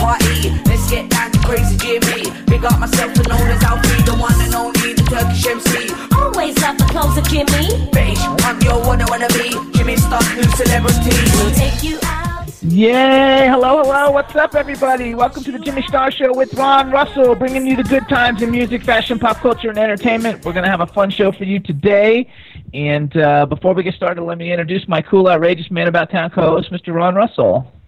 Party. Let's get down to crazy Jimmy. Big up myself and known as Alfie, the one and only, the Turkish MC. Always love the clothes of Jimmy. Beige, I'm your one I wanna be. Jimmy Star, new celebrity. We'll take you out. Yay! Hello, hello. What's up, everybody? Welcome to the Jimmy Star Show with Ron Russell, bringing you the good times in music, fashion, pop culture, and entertainment. We're going to have a fun show for you today. And uh, before we get started, let me introduce my cool, outrageous man about town co-host, Mr. Ron Russell.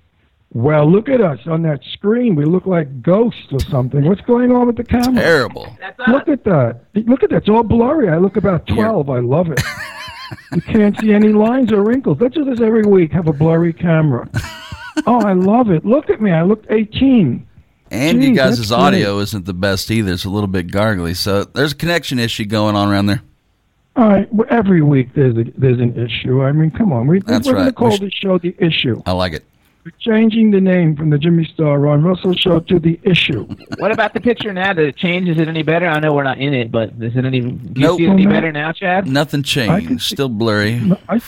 Well, look at us on that screen. We look like ghosts or something. What's going on with the camera? Terrible. Look at that. Look at that. It's all blurry. I look about 12. I love it. you can't see any lines or wrinkles. Let's do this every week. Have a blurry camera. oh, I love it. Look at me. I look 18. And Gee, you guys' that's audio isn't the best either. It's a little bit gargly. So there's a connection issue going on around there. All right. well, Every week there's a, there's an issue. I mean, come on. We, That's we're going to call We sh- this show the issue. I like it. We're changing the name from the Jimmy Star Ron Russell Show to the issue. What about the picture now? Did it change? Is it any better? I know we're not in it, but is it any? Do you Nope. see it any better now, Chad? Nothing changed. see- Still blurry. No, I,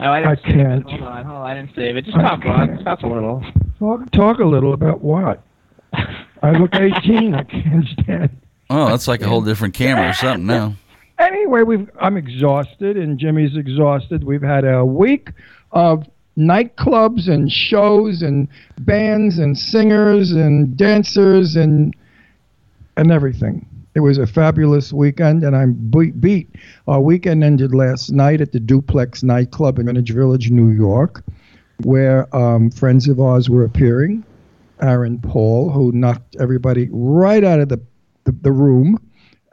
Oh, I, I can't. Hold on, hold on. I didn't save it. Just talk, Ron. Talk a little. talk, talk a little about what? I look 18. I can't stand Oh, that's like a whole different camera or something now. Anyway, we've I'm exhausted and Jimmy's exhausted. We've had a week of nightclubs and shows and bands and singers and dancers and and everything. It was a fabulous weekend, and I'm be- beat. Our weekend ended last night at the Duplex nightclub in Greenwich Village, New York, where um, friends of ours were appearing. Aaron Paul, who knocked everybody right out of the, the, the room.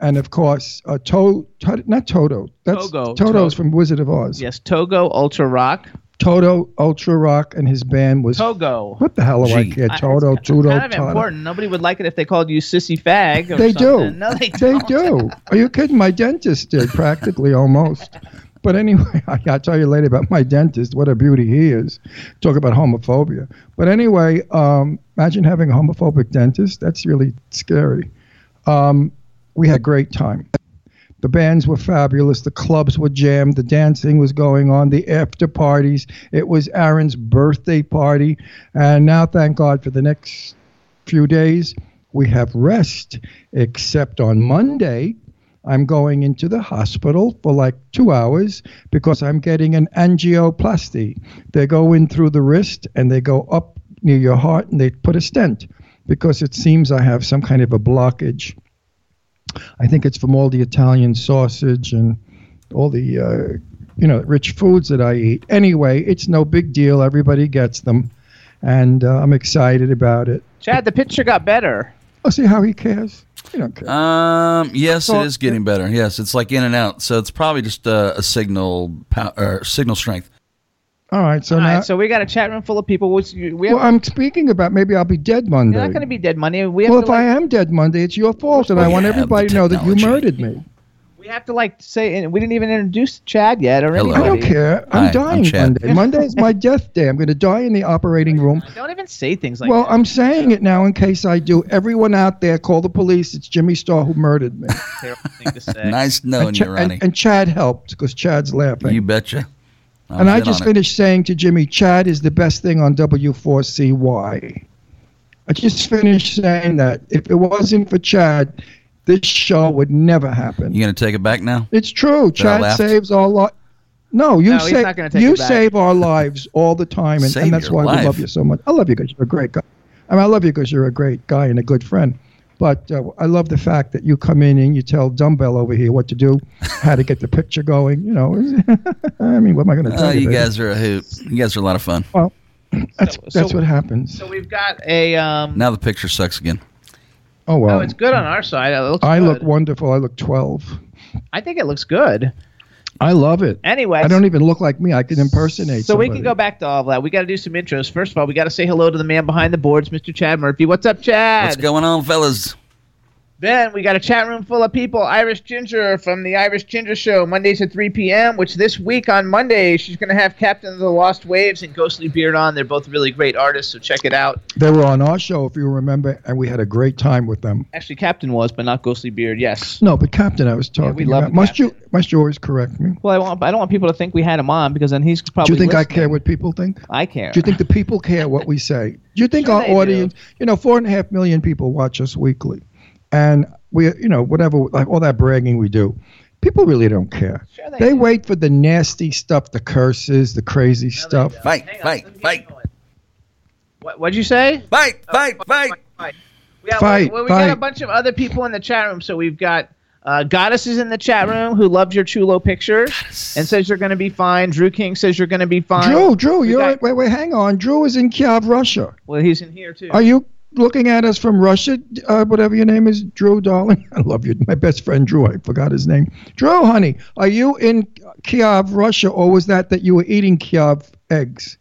And of course, uh, to, to, not Toto. That's Togo. Toto's To- from Wizard of Oz. Yes, Togo Ultra Rock. Toto Ultra Rock and his band was. Togo. What the hell do I Gee. care? I- Toto, it's Tudo, kind of Toto. important. Nobody would like it if they called you sissy fag. Or They do. No, they They don't. do. Are you kidding? My dentist did practically almost. But anyway, I, I'll tell you later about my dentist. What a beauty he is. Talk about homophobia. But anyway, um, imagine having a homophobic dentist. That's really scary. Um, we had a great time. The bands were fabulous. The clubs were jammed. The dancing was going on. The after parties. It was Aaron's birthday party. And now, thank God, for the next few days, we have rest, except on Monday. I'm going into the hospital for like two hours because I'm getting an angioplasty. They go in through the wrist and they go up near your heart and they put a stent because it seems I have some kind of a blockage. I think it's from all the Italian sausage and all the uh, you know rich foods that I eat. Anyway, it's no big deal. Everybody gets them, and uh, I'm excited about it. Chad, the picture got better. I'll see how he cares. He don't care. Um, yes, Well, it is getting better. Yes, it's like in and out. So it's probably just uh, a signal pow- or signal strength. All right, so All now. right, so we got a chat room full of people. Which we have, well, I'm speaking about maybe I'll be dead Monday. you're not going to be dead Monday. We have well, if like, I am dead Monday, it's your fault, and I want everybody to know that you murdered me. we have to like say, and we didn't even introduce Chad yet or Hello. I don't care. I'm I'm dying Monday. Monday is my death day. I'm going to die in the operating room. Don't even say things like Well, that. I'm saying it now in case I do. Everyone out there, call the police. It's Jimmy Star who murdered me. Terrible thing to say. Nice knowing and, you, Cha- Ronnie. and, and Chad helped because Chad's laughing. you betcha. And I just on it. finished saying to Jimmy, Chad is the best thing on W4CY. I just finished saying that. If it wasn't for Chad, this show would never happen. You gonna take it back now? It's true. I Chad saves our lives. No, you No, save not gonna take you save our lives all the time, and, and that's why life? we love you so much. I love you because you're a great guy. I mean, I love you because you're a great guy and a good friend. But uh, I love the fact that you come in and you tell Dumbbell over here what to do, how to get the picture going. You know, I mean, what am I going to tell Oh, you? you guys are a hoot. You guys are a lot of fun. Well, That's So- that's so- what happens. So we've got a. Um, Now the picture sucks again. Oh oh, well. it's good on our side. It looks I good. look wonderful. I look 12. I think it looks good. I love it. Anyway, I don't even look like me. I can impersonate. So we can go back to all of that. We got to do some intros. First of all, we got to say hello to the man behind the boards, Mr. Chad Murphy. What's up, Chad? What's going on, fellas? Then we got a chat room full of people. Irish Ginger from the Irish Ginger Show, Mondays at 3 p.m., which this week on Monday, she's going to have Captain of the Lost Waves and Ghostly Beard on. They're both really great artists, so check it out. They were on our show, if you remember, and we had a great time with them. Actually, Captain was, but not Ghostly Beard, yes. No, but Captain, I was talking we love about. Must you must you always correct me? Well, I, want, I don't want people to think we had him on because then he's probably. Do you think I care what people think? I care. Do you think the people care what we say? Do you think Sure our they do. audience, you know, four and a half million people watch us weekly, and we, you know, whatever, like all that bragging we do, people really don't care. Sure they they do. wait for the nasty stuff, the curses, the crazy stuff. Fight, Hang on, fight, let fight. What, what'd you say? fight, fight, fight. Yeah, Fight, well, we got a bunch of other people in the chat room. So we've got uh, Goddess is in the chat room who loves your chulo picture and says you're going to be fine. Drew King says you're going to be fine. Drew, Drew, you're got- wait, wait, hang on. Drew is in Kiev, Russia. Well, he's in here too. Are you looking at us from Russia? Uh, whatever your name is, Drew, darling. I love you. My best friend, Drew. I forgot his name. Drew, honey, are you in Kiev, Russia, or was that that you were eating Kiev eggs?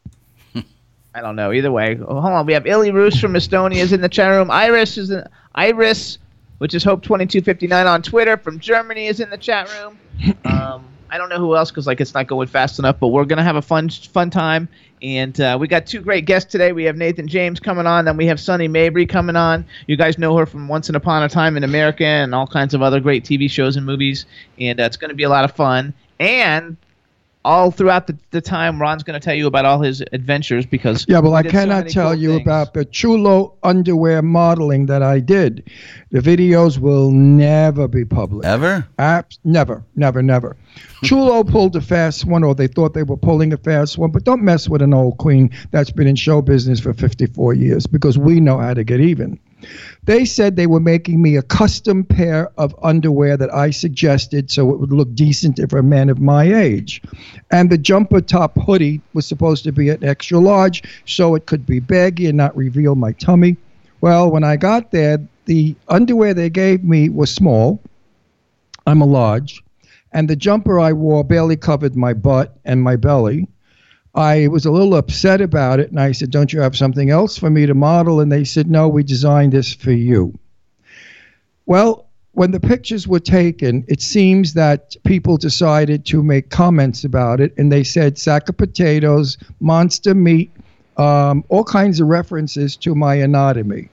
I don't know. Either way, oh, hold on. We have Illy Roos from Estonia is in the chat room. Iris is in, Iris, which is Hope twenty two fifty nine on Twitter from Germany is in the chat room. Um, I don't know who else because like it's not going fast enough. But we're gonna have a fun fun time. And uh, we got two great guests today. We have Nathan James coming on, then we have Sunny Mabrey coming on. You guys know her from Once Upon a Time in America and all kinds of other great TV shows and movies. And uh, it's to be a lot of fun. And all throughout the, the time, Ron's going to tell you about all his adventures because Yeah, well, I did so cannot tell cool you things. about the chulo underwear modeling that I did. The videos will never be public. Ever? Abs- never, never, never. Chulo pulled a fast one, or they thought they were pulling a fast one, but don't mess with an old queen that's been in show business for 54 years because we know how to get even. They said they were making me a custom pair of underwear that I suggested so it would look decent for a man of my age. And the jumper top hoodie was supposed to be an extra large so it could be baggy and not reveal my tummy. Well, when I got there, the underwear they gave me was small. I'm a large. And the jumper I wore barely covered my butt and my belly. I was a little upset about it, and I said, Don't you have something else for me to model? And they said, No, we designed this for you. Well, when the pictures were taken, it seems that people decided to make comments about it, and they said sack of potatoes, monster meat, um, all kinds of references to my anatomy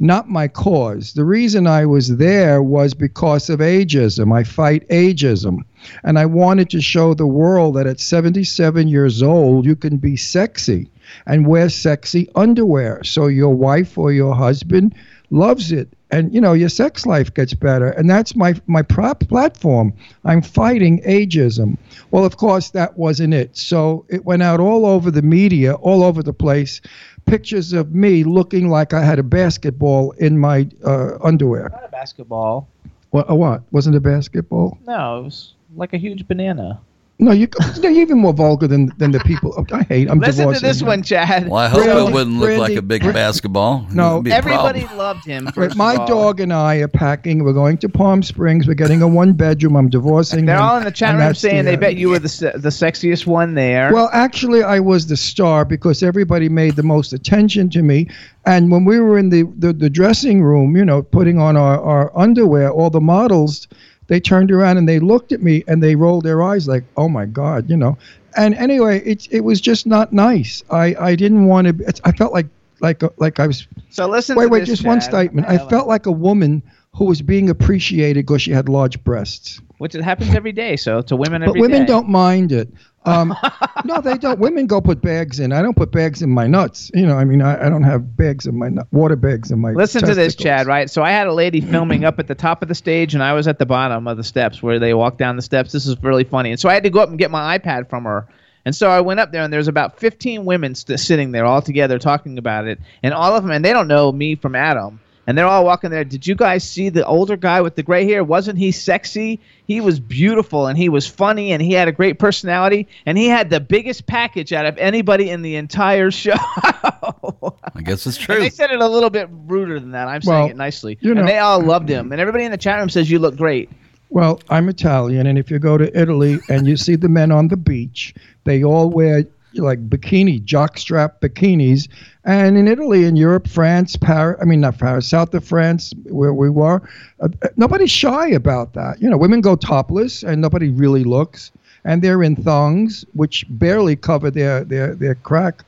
not my cause. The reason I was there was because of ageism. I fight ageism. And I wanted to show the world that at 77 years old, you can be sexy and wear sexy underwear. So your wife or your husband loves it. And you know your sex life gets better, and that's my my prop platform. I'm fighting ageism. Well, of course, that wasn't it. So it went out all over the media, all over the place pictures of me looking like I had a basketball in my uh, underwear. Not a basketball. What? A what? Wasn't a basketball? No, it was like a huge banana. No, you, you're even more vulgar than than the people. oh, I hate. I'm Listen to this him. one, Chad. Well, I hope Brandy- it wouldn't look like a big Bra- basketball. No. It'd be a Everybody loved him. First my of all. dog and I are packing. We're going to Palm Springs. We're getting a one bedroom. I'm divorcing. Them. They're him, all in the chat and room saying the they bet you were the the sexiest one there. Well, actually, I was the star because everybody made the most attention to me. And when we were in the, the, the dressing room, you know, putting on our, our underwear, all the models, they turned around and they looked at me and they rolled their eyes like, oh my God, you know. And anyway, it, it was just not nice. I, I didn't want to, I felt like, like, uh, like I was, so listen. wait, to wait, just one Chad. statement. I felt like a woman who was being appreciated because she had large breasts. which it happens every day. So to women every But women day. don't mind it. Um, no, they don't. Women go put bags in. I don't put bags in my nuts. You know, I mean, I, I don't have bags in my nut, water bags in my. Listen to this. Chad. Right. So I had a lady filming up at the top of the stage, and I was at the bottom of the steps where they walk down the steps. This is really funny, and so I had to go up and get my iPad from her. And so I went up there, and there's about 15 women st- sitting there all together talking about it, and all of them, and they don't know me from Adam. And they're all walking there. Did you guys see the older guy with the gray hair? Wasn't he sexy? He was beautiful and he was funny and he had a great personality and he had the biggest package out of anybody in the entire show. I guess it's And true. they said it a little bit ruder than that. I'm Well, saying it nicely. you know- and they all loved him. And everybody in the chat room says you look great. Well, I'm Italian, and if you go to Italy and you see the men on the beach, they all wear like bikini, jockstrap bikinis. And in Italy, in Europe, France, Paris, I mean, not Paris, south of France, where we were, uh, uh, nobody's shy about that. You know, women go topless and nobody really looks. And they're in thongs, which barely cover their, their, their crack.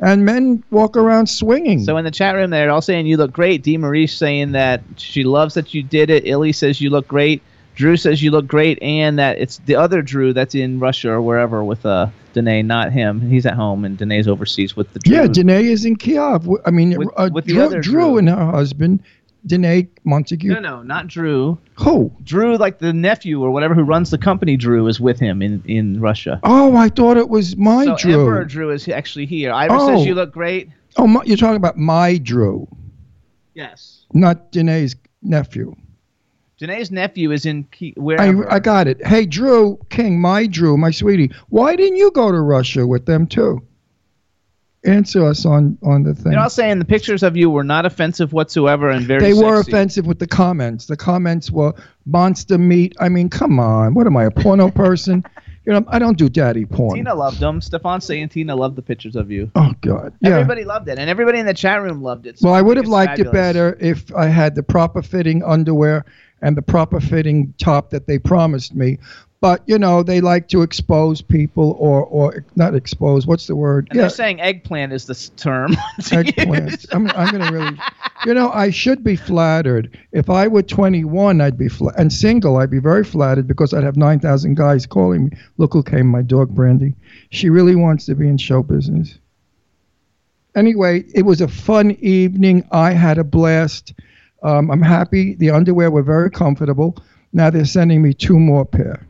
And men walk around swinging. So in the chat room, they're all saying you look great. Dee Marie saying that she loves that you did it. Illy says you look great. Drew says you look great, and that it's the other Drew that's in Russia or wherever with uh Danae, not him. He's at home and Danae's overseas with the Drew. Yeah, Danae is in Kiev. I mean, With- uh, with Drew, Drew Drew. and her husband, Danae Montague. no, no, not Drew. Who? Drew, like the nephew or whatever who runs the company, Drew is with him in in Russia. Oh, I thought it was my so Drew. Emperor Drew is actually here. Iris Oh. says you look great. Oh, my, you're talking about my Drew, Yes. not Danae's nephew. Danae's nephew is in Ki- I. I got it. Hey, Drew King, my Drew, my sweetie. Why didn't you go to Russia with them too? Answer us on on the thing. They're all saying the pictures of you were not offensive whatsoever and very. they were offensive with the comments. The comments were monster meat. I mean, come on. What am I, a porno person? You know, I don't do daddy porn. Tina loved them. Stefan Tina loved the pictures of you. Oh God. Yeah. Everybody loved it, and everybody in the chat room loved it. so Well, I would have liked it better if I had the proper fitting underwear and the proper fitting top that they promised me. But you know, they like to expose people, or or not expose. What's the word? And they're saying eggplant is the term. eggplant. I'm, I'm going to really, you know, I should be flattered. If I were 21, I'd be fla- and single. I'd be very flattered because I'd have 9,000 guys calling me. Look who came, my dog Brandy. She really wants to be in show business. Anyway, it was a fun evening. I had a blast. Um, I'm happy. The underwear were very comfortable. Now they're sending me two more pair.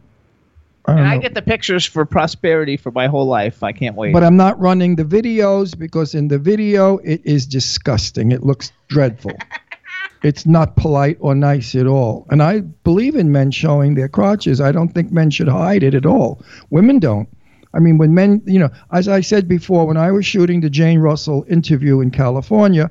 I I get the pictures for prosperity for my whole life. I can't wait. But I'm not running the videos because in the video it is disgusting. It looks dreadful. it's not polite or nice at all. And I believe in men showing their crotches. I don't think men should hide it at all. Women don't. I mean, when men, you know, as I said before, when I was shooting the Jane Russell interview in California,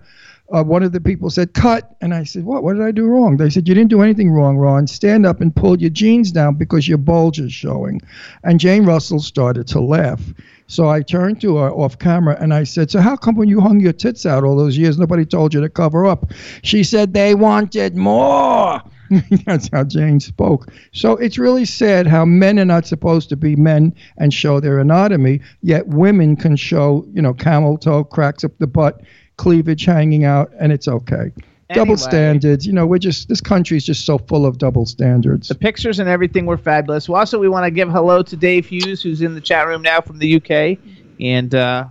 uh, one of the people said, cut. And I said, what? What did I do wrong? They said, you didn't do anything wrong, Ron. Stand up and pull your jeans down because your bulge is showing. And Jane Russell started to laugh. So I turned to her off camera and I said, So how come when you hung your tits out all those years, nobody told you to cover up? She said, They wanted more. That's how Jane spoke. So it's really sad how men are not supposed to be men and show their anatomy, yet women can show, you know, camel toe, cracks up the butt, cleavage hanging out, and it's okay. Double standards. You know, we're just, this country is just so full of double standards. the pictures and everything were fabulous. Well, also, we want to give hello to Dave Hughes, who's in the chat room now from the UK, and uh,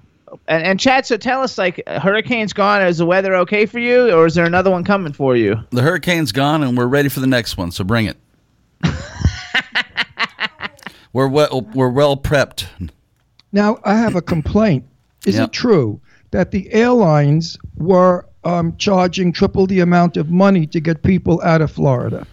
and, and Chad. So tell us, like, hurricane's gone. Is the weather okay for you, or is there another one coming for you? The hurricane's gone, and we're ready for the next one. So bring it. we're well, we're well prepped. Now, I have a complaint. Is Yeah. it true that the airlines were um, charging triple the amount of money to get people out of Florida?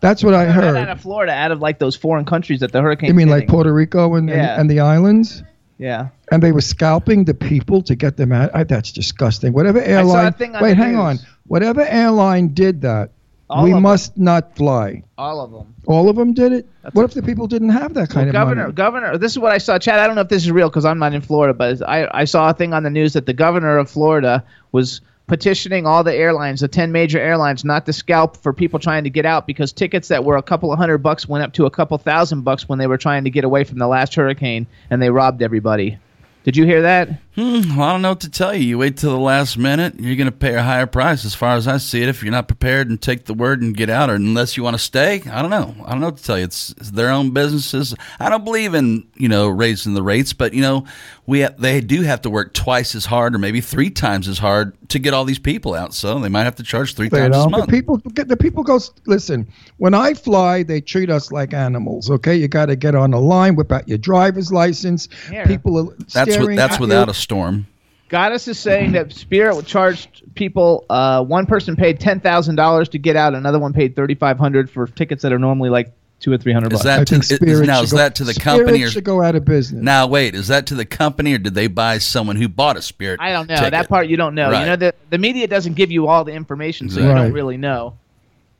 That's what I heard. out of Florida, out of like those foreign countries that the hurricane. You mean like Puerto Rico and, and, Yeah. and the islands? Yeah. And they were scalping the people to get them out. I, that's disgusting. Whatever airline. wait, hang news. on. Whatever airline did that, All we of them. must not fly. All of them. All of them did it. That's what a- if the people didn't have that kind Well, of governor, money? governor. This is what I saw, Chad. I don't know if this is real because I'm not in Florida, but I, I saw a thing on the news that the governor of Florida was petitioning all the airlines, the ten major airlines, not to scalp for people trying to get out because tickets that were a couple of hundred bucks went up to a couple thousand bucks when they were trying to get away from the last hurricane, and they robbed everybody. Did you hear that? Hmm, well, I don't know what to tell you. You wait till the last minute, you're going to pay a higher price, as far as I see it. If you're not prepared and take the word and get out, or unless you want to stay, I don't know. I don't know what to tell you. It's, it's their own businesses. I don't believe in you know raising the rates, but you know we ha- they do have to work twice as hard, or maybe three times as hard to get all these people out. So they might have to charge three They times as. The much. people get the people go. Listen, when I fly, they treat us like animals. Okay, you got to get on the line, whip out your driver's license. Here. People are That's with, staring that's without you. a storm. Goddess is saying that Spirit charged people. Uh, one person paid ten thousand dollars to get out. Another one paid thirty five hundred for tickets that are normally like two or three hundred Is bucks. that I to, is, now is go- that to the Spirit company or should go out of business. now wait is that to the company or did they buy someone who bought a spirit? I don't know ticket? that part. You don't know. Right. You know the the media doesn't give you all the information, so you don't really know.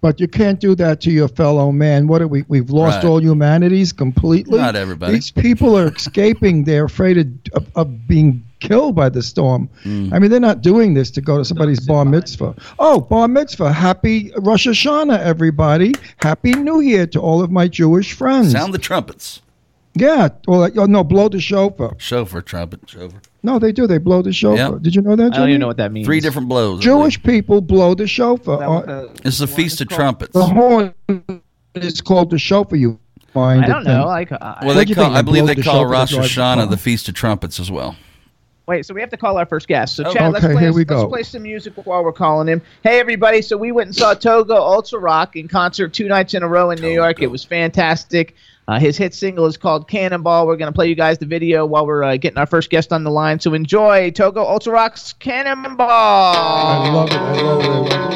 But you can't do that to your fellow man. What are we? We've lost Right. all humanities completely. Not everybody. These people are escaping. They're afraid of, of, of being killed by the storm. Mm. I mean, they're not doing this to go to somebody's bar mitzvah. Oh, bar mitzvah! Happy Rosh Hashanah, everybody! Happy New Year to all of my Jewish friends. Sound the trumpets. Yeah. Well, oh, no, blow the shofar. Chauffeur trumpet. Chauffeur. No, they do. They blow the shofar. Yep. Did you know that? I don't even know what that means. Three different blows. Jewish people blow the shofar. That Uh, the- It's the feast of trumpets. the horn is called the shofar. You find I don't know. then. Like, uh, Well, they call. I believe they the call shofar Rosh the Hashanah the feast of trumpets as well. Wait, so we have to call our first guest. So, Oh, Chad, let's, play, here we let's go. play some music while we're calling him. Hey, everybody. So, we went and saw Togo Ultra Rock in concert two nights in a row in New York. It was fantastic. Uh, his hit single is called Cannonball. We're going to play you guys the video while we're uh, getting our first guest on the line. So, enjoy Togo Ultra Rock's Cannonball. I love it. I love it. I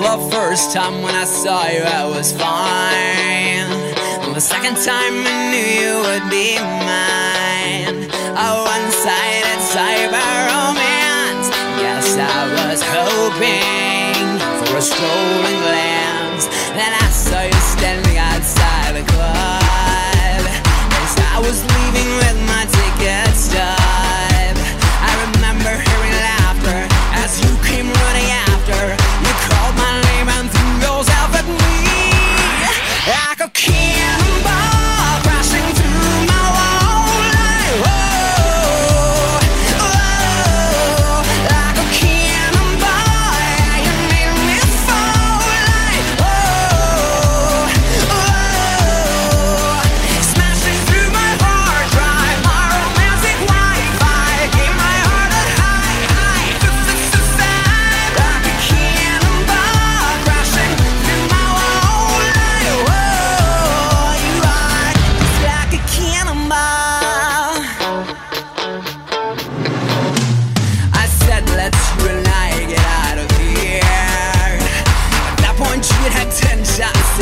love it. The first time when I saw you, I was fine. The second time I knew you would be mine. A one-sided cyber romance. Yes, I was hoping for a strolling glance. Then I saw you Like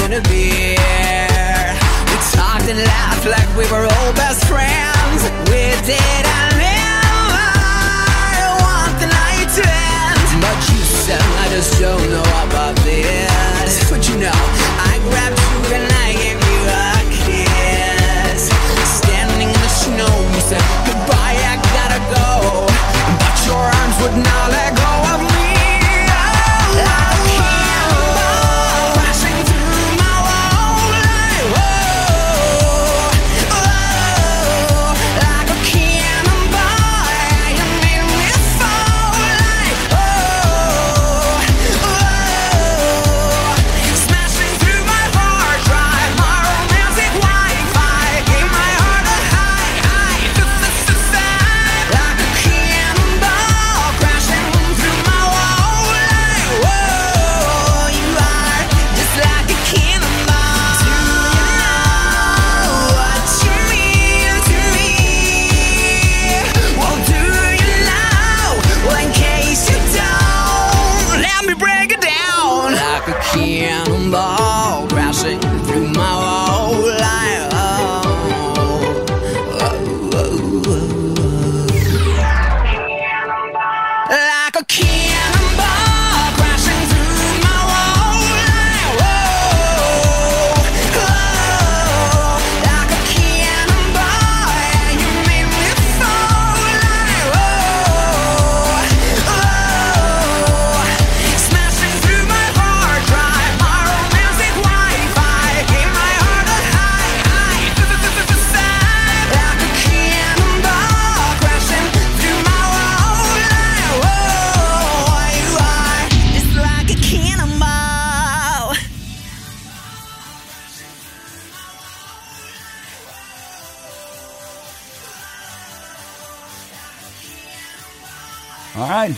in a beer. We talked and laughed like we were old best friends. We did I never want the night to end. But you said, I just don't know about this. But you know, I grabbed you and I gave you a kiss. Standing in the snow, you said, goodbye, I gotta go. But your arms would not let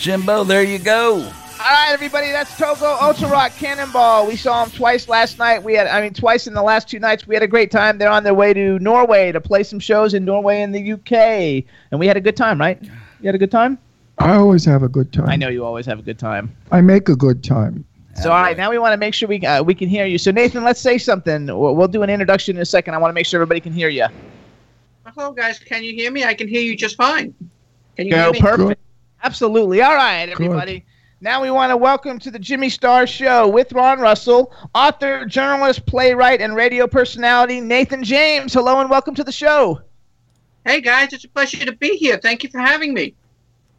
Jimbo, there you go. All right, everybody, that's Togo Ultra Rock Cannonball. We saw them twice last night. We had, I mean, twice in the last two nights. We had a great time. They're on their way to Norway to play some shows in Norway and the UK, and we had a good time, right? You had a good time. I always have a good time. I know you always have a good time. I make a good time. So, all right, now we want to make sure we uh, we can hear you. So, Nathan, let's say something. We'll, we'll do an introduction in a second. I want to make sure everybody can hear you. Hello, guys. Can you hear me? I can hear you just fine. Can you Go hear me? perfect. Good. Absolutely. All right, everybody. Now we want to welcome to the Jimmy Star Show with Ron Russell, author, journalist, playwright, and radio personality Nathan James. Hello and welcome to the show. Hey, guys. It's a pleasure to be here. Thank you for having me.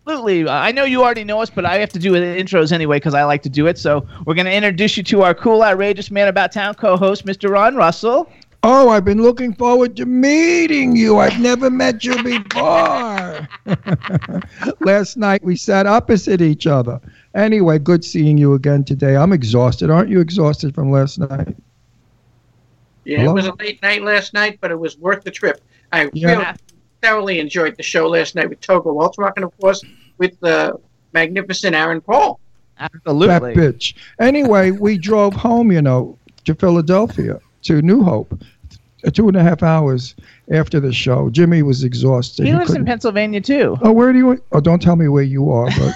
Absolutely. Uh, I know you already know us, but I have to do the intros anyway because I like to do it. So we're going to introduce you to our cool, outrageous man about town co-host, Mr. Ron Russell. Oh, I've been looking forward to meeting you. I've never met you before. Last night we sat opposite each other. Anyway, good seeing you again today. I'm exhausted. Aren't you exhausted from last night? Yeah, Hello? it was a late night last night, but it was worth the trip. I Yeah. really thoroughly enjoyed the show last night with Togo Ultra Rock and, of course, with the magnificent Aaron Paul. Absolutely. That bitch. Anyway, we drove home, you know, to Philadelphia, to New Hope, Uh, two and a half hours after the show. Jimmy was exhausted. He He lives in Pennsylvania too. Oh, where do you? Oh, don't tell me where you are, but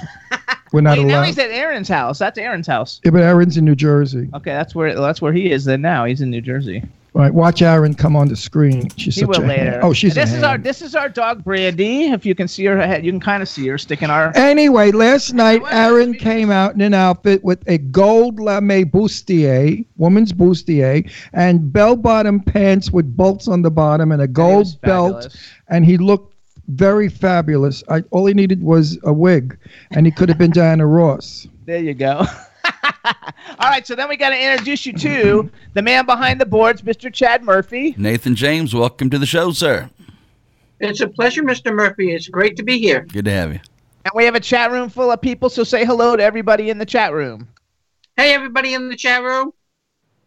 we're not Wait, now he's at Aaron's house. That's Aaron's house. Yeah, but Aaron's in New Jersey. Okay, that's where that's where he is. Then now he's in New Jersey. All right, watch Aaron come on the screen. She's He such will a later. Oh, she's this is our this is our dog Brandy. If you can see her head, you can kind of see her sticking our. Anyway, last night Aaron came out in an outfit with a gold lame bustier, woman's bustier, and bell-bottom pants with bolts on the bottom and a gold belt, and he looked very fabulous. I, all he needed was a wig, and he could have been Diana Ross. There you go. All right, so then we got to introduce you to the man behind the boards, Mr. Chad Murphy. Nathan James, welcome to the show, sir. It's a pleasure, Mr. Murphy. It's great to be here. Good to have you. And we have a chat room full of people, so say hello to everybody in the chat room. Hey, everybody in the chat room.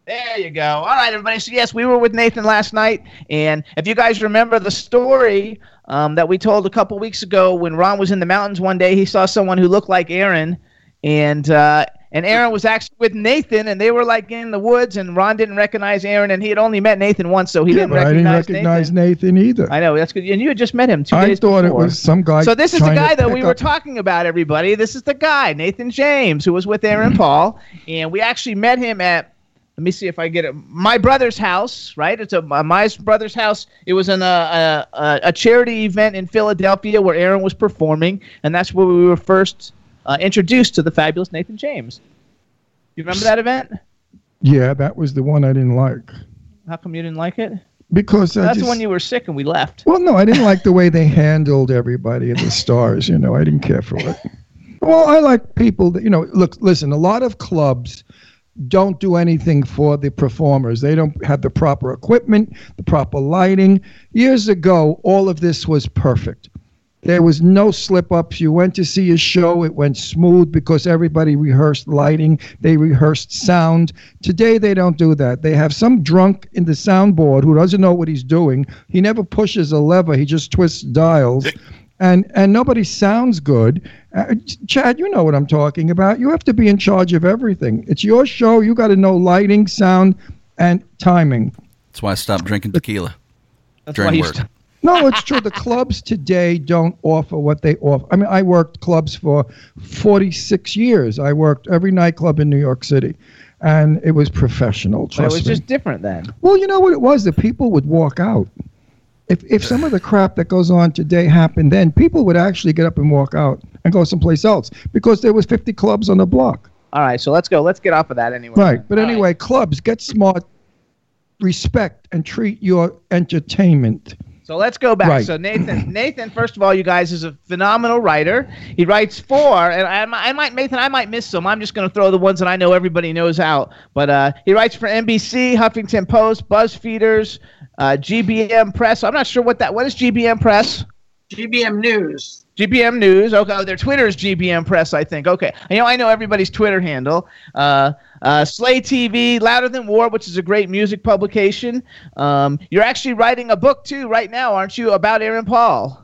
There you go. All right, everybody. So, yes, we were with Nathan last night. And if you guys remember the story um, that we told a couple weeks ago when Ron was in the mountains one day, he saw someone who looked like Aaron. And, uh, and Aaron was actually with Nathan, and they were like in the woods, and Ron didn't recognize Aaron, and he had only met Nathan once, so he Yeah, didn't I didn't recognize, recognize Nathan. Nathan, either. I know that's good, and you had just met him two I days thought it was some guy. So this is the guy that we were up- talking about, everybody. This is the guy, Nathan James, who was with Aaron Paul, and we actually met him at. Let me see if I get it. My brother's house, right? It's a my brother's house. It was in a a- a charity event in Philadelphia where Aaron was performing, and that's where we were first uh, introduced to the fabulous Nathan James. You remember that event? Yeah, that was the one I didn't like How come you didn't like it? because I That's just, the one you were sick and we left. Well, no, I didn't like the way they handled everybody at the stars. You know, I didn't care for it. Well, I like people that you know. Look, listen. A lot of clubs don't do anything for the performers. They don't have the proper equipment, the proper lighting. Years ago, all of this was perfect. There was no slip ups. You went to see a show, it went smooth because everybody rehearsed lighting, they rehearsed sound. Today, they don't do that. They have some drunk in the soundboard who doesn't know what he's doing. He never pushes a lever, he just twists dials. And, and nobody sounds good. Uh, Chad, you know what I'm talking about. You have to be in charge of everything. It's your show. You got to know lighting, sound, and timing. That's why I stopped drinking tequila That's during why you work. st- No, it's true. The clubs today don't offer what they offer. I mean, I worked clubs for 46 years. I worked every nightclub in New York City, and it was professional. but it was me. just different then. well, you know what it was? The people would walk out. If if some of the crap that goes on today happened then, people would actually get up and walk out and go someplace else because there was 50 clubs on the block. All right, so let's go. Let's get off of that anyway. Right. But All right. anyway, clubs get smart, respect, and treat your entertainment. So let's go back. Right. So Nathan, Nathan, first of all, you guys is a phenomenal writer. He writes for, and I, might- I might, Nathan, I might miss some. I'm just going to throw the ones that I know everybody knows out. But uh, he writes for NBC, Huffington Post, BuzzFeeders, uh, GBM Press. I'm not sure what that. What is GBM Press? GBM News. GBM News. Okay, oh, their Twitter is GBM Press, I think. Okay, know I know everybody's Twitter handle. Uh, uh, Slay TV, Louder Than War, which is a great music publication. Um, you're actually writing a book too right now, aren't you, about Aaron Paul?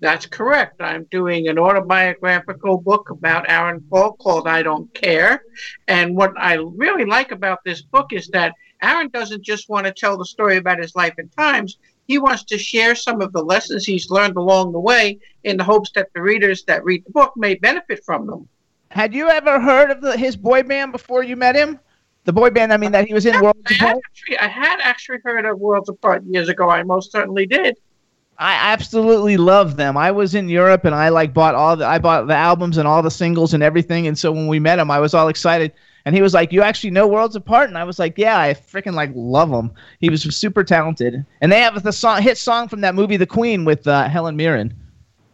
That's correct. I'm doing an autobiographical book about Aaron Paul called I Don't Care. And what I really like about this book is that Aaron doesn't just want to tell the story about his life and times. He wants to share some of the lessons he's learned along the way in the hopes that the readers that read the book may benefit from them. Had you ever heard of the, his boy band before you met him? The boy band, I mean, that he was in World I had, actually, I had actually heard of Worlds Apart years ago. I most certainly did. I absolutely love them. I was in Europe and I like bought all the I bought the albums and all the singles and everything. And so when we met him, I was all excited. And he was like, "You actually know Worlds Apart?" And I was like, "Yeah, I freaking like love him. He was super talented." And they have the song hit song from that movie, The Queen, with uh, Helen Mirren.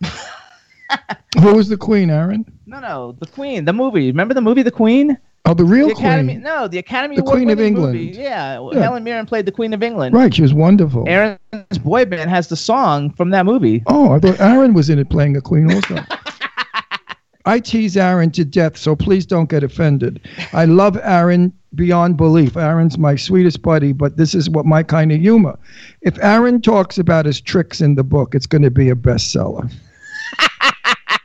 Who was the queen, Aaron? No, no, The Queen, the movie. Remember the movie, The Queen? Oh, the real the Academy, queen. no, the Academy The Award Queen of England. Movie. Yeah, Yeah. Helen Mirren played the Queen of England. Right, she was wonderful. Aaron's boy band has the song from that movie. Oh, I thought Aaron was in it playing a queen also. I tease Aaron to death, so please don't get offended. I love Aaron beyond belief. Aaron's my sweetest buddy, but this is what my kind of humor. If Aaron talks about his tricks in the book, it's going to be a bestseller.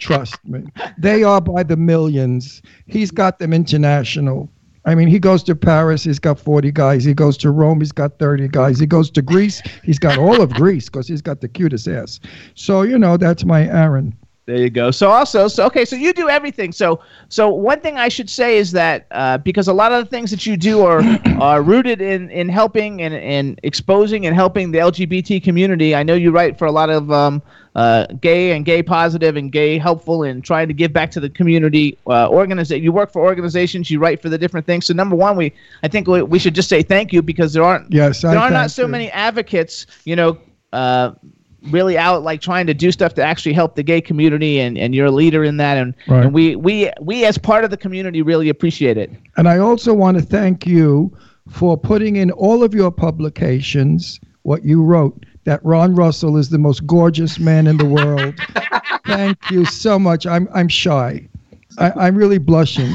Trust me. They are by the millions. He's got them international. I mean, he goes to Paris, he's got 40 guys. He goes to Rome, he's got 30 guys. He goes to Greece, he's got all of Greece because he's got the cutest ass. So, you know, that's my Aaron. There you go. So also, so okay, so you do everything. So so one thing I should say is that uh, because a lot of the things that you do are are rooted in in helping and and exposing and helping the LGBT community. I know you write for a lot of um, uh, gay and gay positive and gay helpful and trying to give back to the community. Uh, organiza- You work for organizations. You write for the different things. So number one, we I think we, we should just say thank you because there aren't Yes, I there are not so you. many advocates. You know. Uh, really out like trying to do stuff to actually help the gay community and, and you're a leader in that and, Right. and we, we we as part of the community really appreciate it And I also want to thank you for putting in all of your publications what you wrote that Ron Russell is the most gorgeous man in the world. thank you so much. I'm I'm shy. I, I'm really blushing.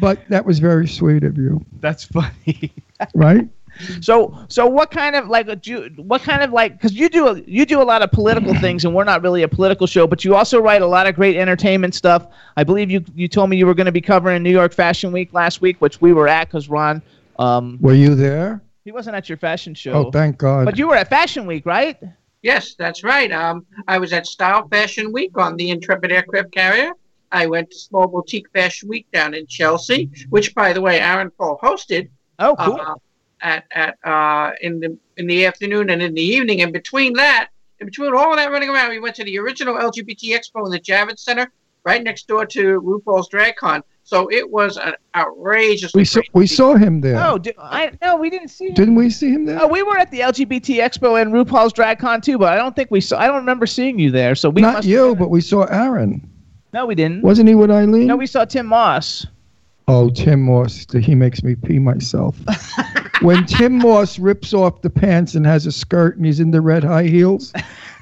But that was very sweet of you, that's funny right? so so what kind of like do you, what kind of like because you do a, you do a lot of political things and we're not really a political show but you also write a lot of great entertainment stuff i believe you you told me you were going to be covering new york fashion week last week which we were at because ron um Were you there? He wasn't at your fashion show Oh, thank God. but you were at fashion week right Yes, that's right. Um, I was at Style Fashion Week on the Intrepid aircraft carrier. I went to Small Boutique Fashion Week down in Chelsea, which, by the way, Aaron Paul hosted. oh cool uh, at at uh, in the in the afternoon and in the evening. And between that, in between all of that running around, we went to the original LGBT Expo in the Javits Center, right next door to RuPaul's Drag Con. So it was an outrageous. we saw we saw him there. oh di- I, no we didn't see him. Didn't we see him there? Oh, we were at the LGBT Expo and RuPaul's Drag Con too, but I don't think we saw. I don't remember seeing you there. So we Not must you, but we saw Aaron. no, we didn't. Wasn't he with Eileen? No, we saw Tim Moss. Oh, Tim Moss, he makes me pee myself. when Tim Moss rips off the pants and has a skirt and he's in the red high heels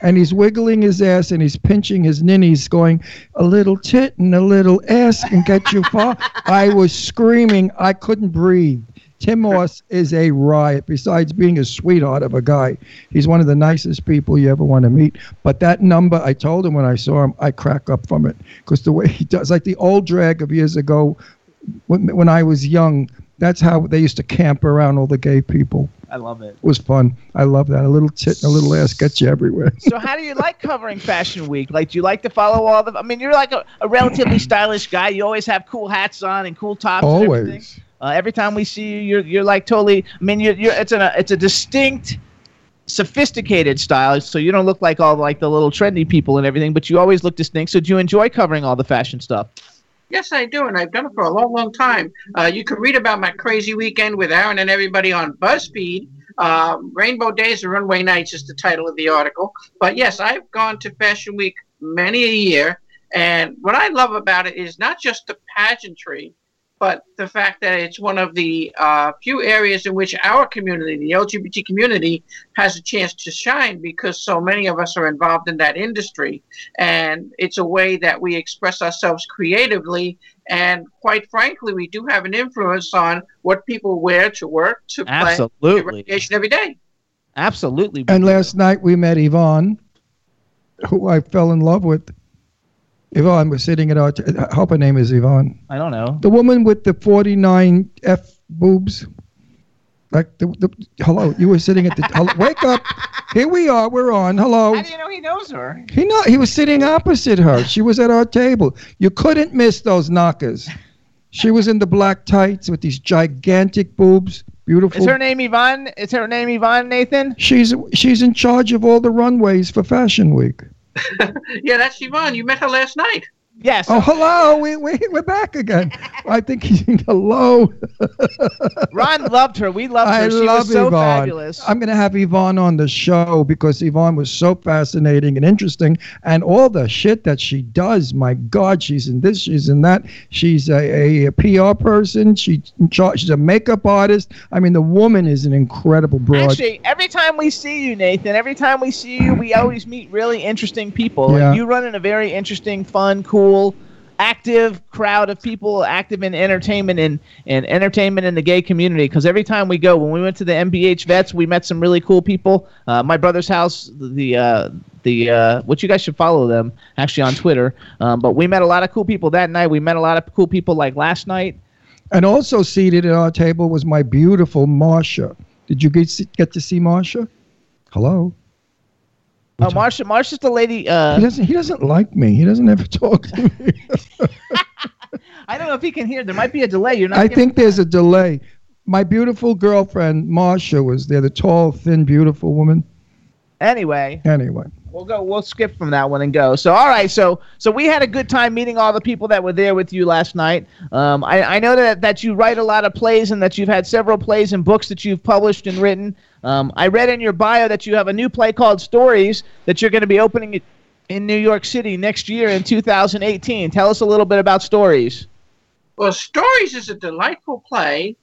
and he's wiggling his ass and he's pinching his ninnies, going, a little tit and a little ass can get you far. I was screaming. I couldn't breathe. Tim Moss is a riot. Besides being a sweetheart of a guy, he's one of the nicest people you ever want to meet. But that number, I told him when I saw him, I crack up from it because the way he does, like the old drag of years ago, when, when I was young, that's how they used to camp around all the gay people. I love it. It was fun. I love that. A little tit and a little ass gets you everywhere. So how do you like covering Fashion Week? Like, do you like to follow all the? I mean, you're like a, a relatively stylish guy. You always have cool hats on and cool tops. And everything. Always. Uh, every time we see you, you're you're like totally. I mean, you're, you're it's a it's a distinct, sophisticated style. So you don't look like all like the little trendy people and everything, but you always look distinct. So do you enjoy covering all the fashion stuff? Yes, I do, and I've done it for a long, long time. Uh, you can read about my crazy weekend with Aaron and everybody on BuzzFeed. Um, Rainbow Days and Runway Nights is the title of the article. But yes, I've gone to Fashion Week many a year, and what I love about it is not just the pageantry, but the fact that it's one of the uh, few areas in which our community, the LGBT community, has a chance to shine because so many of us are involved in that industry. And it's a way that we express ourselves creatively. And quite frankly, we do have an influence on what people wear to work, to play, to Absolutely. recreation every day. Absolutely. And last night we met Yvonne. who I fell in love with. Yvonne was sitting at our. T- I hope her name is Yvonne. I don't know. The woman with the 49 F boobs. Like the, the hello, you were sitting at the hello, wake up. Here we are. We're on. Hello. How do you know he knows her? He know he was sitting opposite her. She was at our table. You couldn't miss those knockers. She was in the black tights with these gigantic boobs. Beautiful. Is her name Yvonne? Is her name Yvonne Nathan? She's she's in charge of all the runways for Fashion Week. Yeah, that's Yvonne. You met her last night. Yes. Oh, hello. We, we, we're back again. I think he's hello. Ron loved her. We loved her. I she love was so Yvonne. fabulous. I'm going to have Yvonne on the show because Yvonne was so fascinating and interesting, and all the shit that she does. My God, she's in this, she's in that. She's a, a, PR person. Charge. She's a makeup artist. I mean, the woman is an incredible broad. Actually, every time we see you, Nathan, every time we see you, we always meet really interesting people. Yeah. And you run in a very interesting, fun, cool, active crowd of people active in entertainment and, and entertainment in the gay community. Because every time we go, when we went to the MBH Vets, we met some really cool people. Uh, my brother's house, the uh, the uh, which you guys should follow them actually on Twitter. Um, but we met a lot of cool people that night. We met a lot of cool people like last night. And also seated at our table was my beautiful Marsha. Did you get, get to see Marsha? Hello. Oh, Marsha, Marsha's the lady. Uh, He doesn't. He doesn't like me. He doesn't ever talk to me. I don't know if he can hear. There might be a delay. You're not. I think there's a delay. My beautiful girlfriend Marsha was there. The tall, thin, beautiful woman. Anyway, Anyway, we'll go. We'll skip from that one and go. So, all right. So, so we had a good time meeting all the people that were there with you last night. Um, I, I know that that you write a lot of plays and that you've had several plays and books that you've published and written. Um, I read in your bio that you have a new play called Stories that you're going to be opening in New York City next year in 2018. Tell us a little bit about Stories. Well, Stories is a delightful play,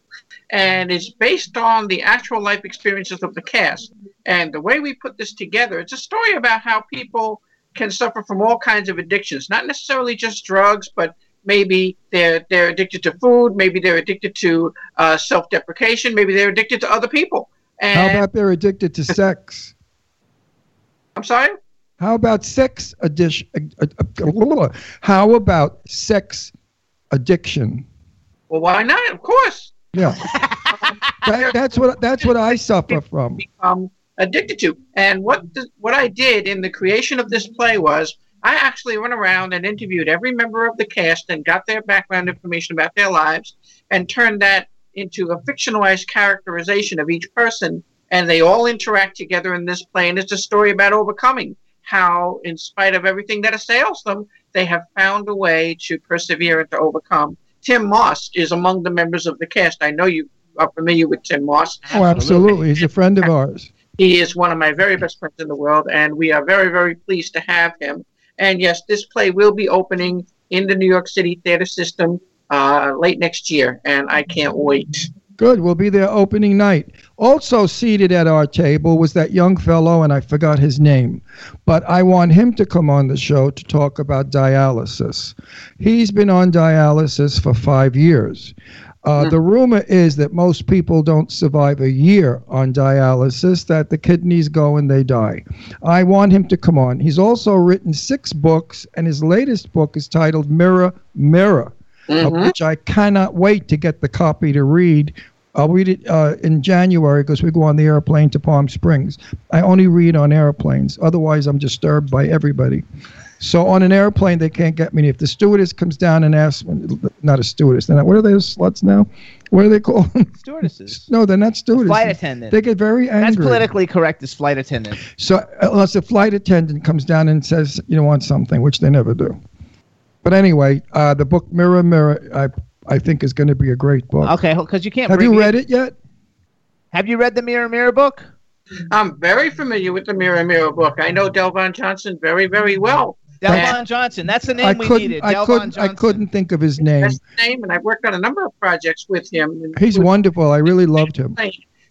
and it's based on the actual life experiences of the cast. And the way we put this together, it's a story about how people can suffer from all kinds of addictions, not necessarily just drugs, but maybe they're they're addicted to food, maybe they're addicted to uh, self-deprecation, maybe they're addicted to other people. And how about they're addicted to sex? I'm sorry. How about sex addiction? Uh, uh, uh, how about sex addiction? Well, why not? Of course. Yeah, that, that's what that's what I suffer from. become addicted to. And what the, what I did in the creation of this play was I actually went around and interviewed every member of the cast and got their background information about their lives and turned that into a fictionalized characterization of each person. And they all interact together in this play. And it's a story about overcoming how, in spite of everything that assails them, they have found a way to persevere and to overcome. Tim Moss is among the members of the cast. I know you are familiar with Tim Moss. Oh, absolutely. He's a friend of ours. He is one of my very best friends in the world, and we are very, very pleased to have him. And yes, this play will be opening in the New York City theater system uh, late next year, and I can't wait. Good. We'll be there opening night. Also seated at our table was that young fellow, and I forgot his name, but I want him to come on the show to talk about dialysis. He's been on dialysis for five years. Uh, The rumor is that most people don't survive a year on dialysis, that the kidneys go and they die. I want him to come on. He's also written six books, and his latest book is titled Mirror, Mirror of which I cannot wait to get the copy to read. I'll read it uh, in January because we go on the airplane to Palm Springs. I only read on airplanes. Otherwise, I'm disturbed by everybody. So on an airplane, they can't get me. If the stewardess comes down and asks, not a stewardess, they're not, what are those sluts now? What are they called? Stewardesses. no, they're not stewardesses. Flight attendant. They get very angry. That's politically correct as flight attendant. So unless a flight attendant comes down and says you want something, which they never do. But anyway, uh, the book Mirror Mirror, I I think is going to be a great book. Okay, because you can't. Have you me- read it yet? Have you read the Mirror Mirror book? I'm very familiar with the Mirror Mirror book. I know Delvon Johnson very, very well. Delvon Johnson. That's the name I we needed. I Delvon couldn't. I couldn't think of his name. That's the name, and I've worked on a number of projects with him. He's wonderful. I really loved him.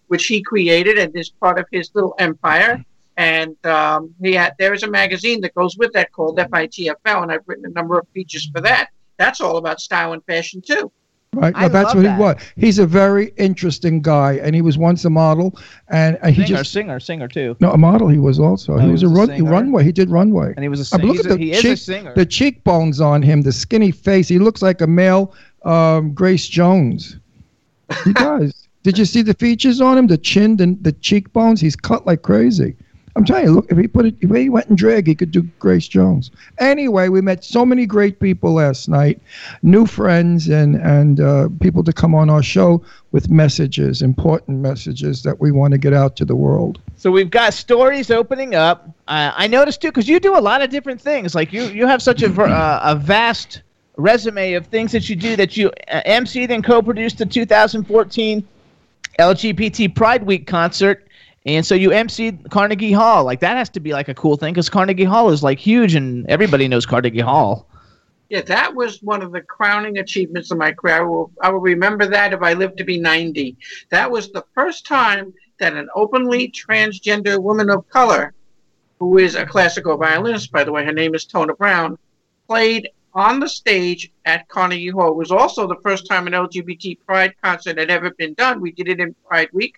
which he created and is part of his little empire. And um, he had, there is a magazine that goes with that called FITFL, and I've written a number of features for that. That's all about style and fashion too. Right? No, that's what that. he was. He's a very interesting guy, and he was once a model, and uh, he singer, just singer, singer too. no a model. He was also. he he was, was a a run, singer? runway. He did runway. And he was a Uh, singer. look He's at a- the he is a cheek, singer. the cheekbones on him, the skinny face. He looks like a male um, Grace Jones. He does. Did you see the features on him? The chin and the cheekbones. He's cut like crazy. I'm telling you, look, if he put it, if he went in drag, he could do Grace Jones. Anyway, we met so many great people last night, new friends and and uh, people to come on our show with messages, important messages that we want to get out to the world. So we've got stories opening up. Uh, I noticed too, because you do a lot of different things. Like you, you have such a uh, a vast resume of things that you do. That you uh, emceed and co-produced the 2014 LGBT Pride Week concert, and so you emceed Carnegie Hall. Like that has to be like a cool thing because Carnegie Hall is like huge, and everybody knows Carnegie Hall. Yeah, that was one of the crowning achievements of my career. I will, I will remember that if I live to be 90. That was the first time that an openly transgender woman of color, who is a classical violinist, by the way, her name is Tona Brown, played on the stage at Carnegie Hall. It was also the first time an LGBT Pride concert had ever been done. We did it in Pride Week.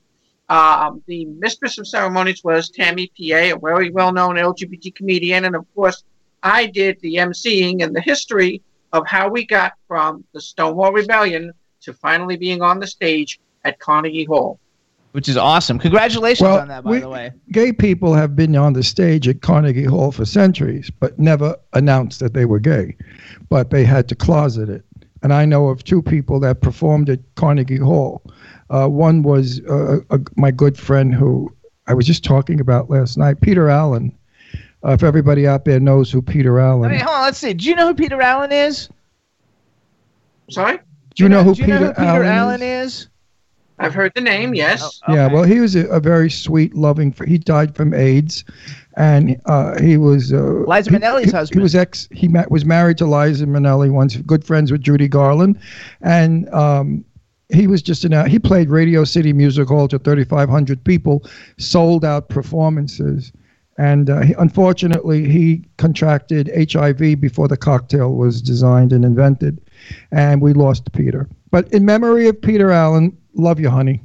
Um, the mistress of ceremonies was Tammy PA, a very well known LGBT comedian. And of course, I did the emceeing and the history of how we got from the Stonewall Rebellion to finally being on the stage at Carnegie Hall. Which is awesome. Congratulations Well, on that, by we- the way. Gay people have been on the stage at Carnegie Hall for centuries, but never announced that they were gay. But they had to closet it. And I know of two people that performed at Carnegie Hall. Uh, one was uh, a, my good friend who I was just talking about last night, Peter Allen. Uh, if everybody out there knows who Peter Allen I mean, hold on. Let's see. Do you know who Peter Allen is? Sorry? do you know who you Peter, know who Peter Allen, Allen is? is? I've heard the name, yes. Yeah, Okay. well, he was a, a very sweet, loving. He died from AIDS, and uh, he was uh, Liza he- Minnelli's he, husband. He was ex. He ma- was married to Liza Minnelli. Once good friends with Judy Garland, and um, he was just an. He played Radio City Music Hall to 3,500 people, sold out performances, and uh, he, unfortunately he contracted HIV before the cocktail was designed and invented, and we lost Peter. But in memory of Peter Allen, love you, honey.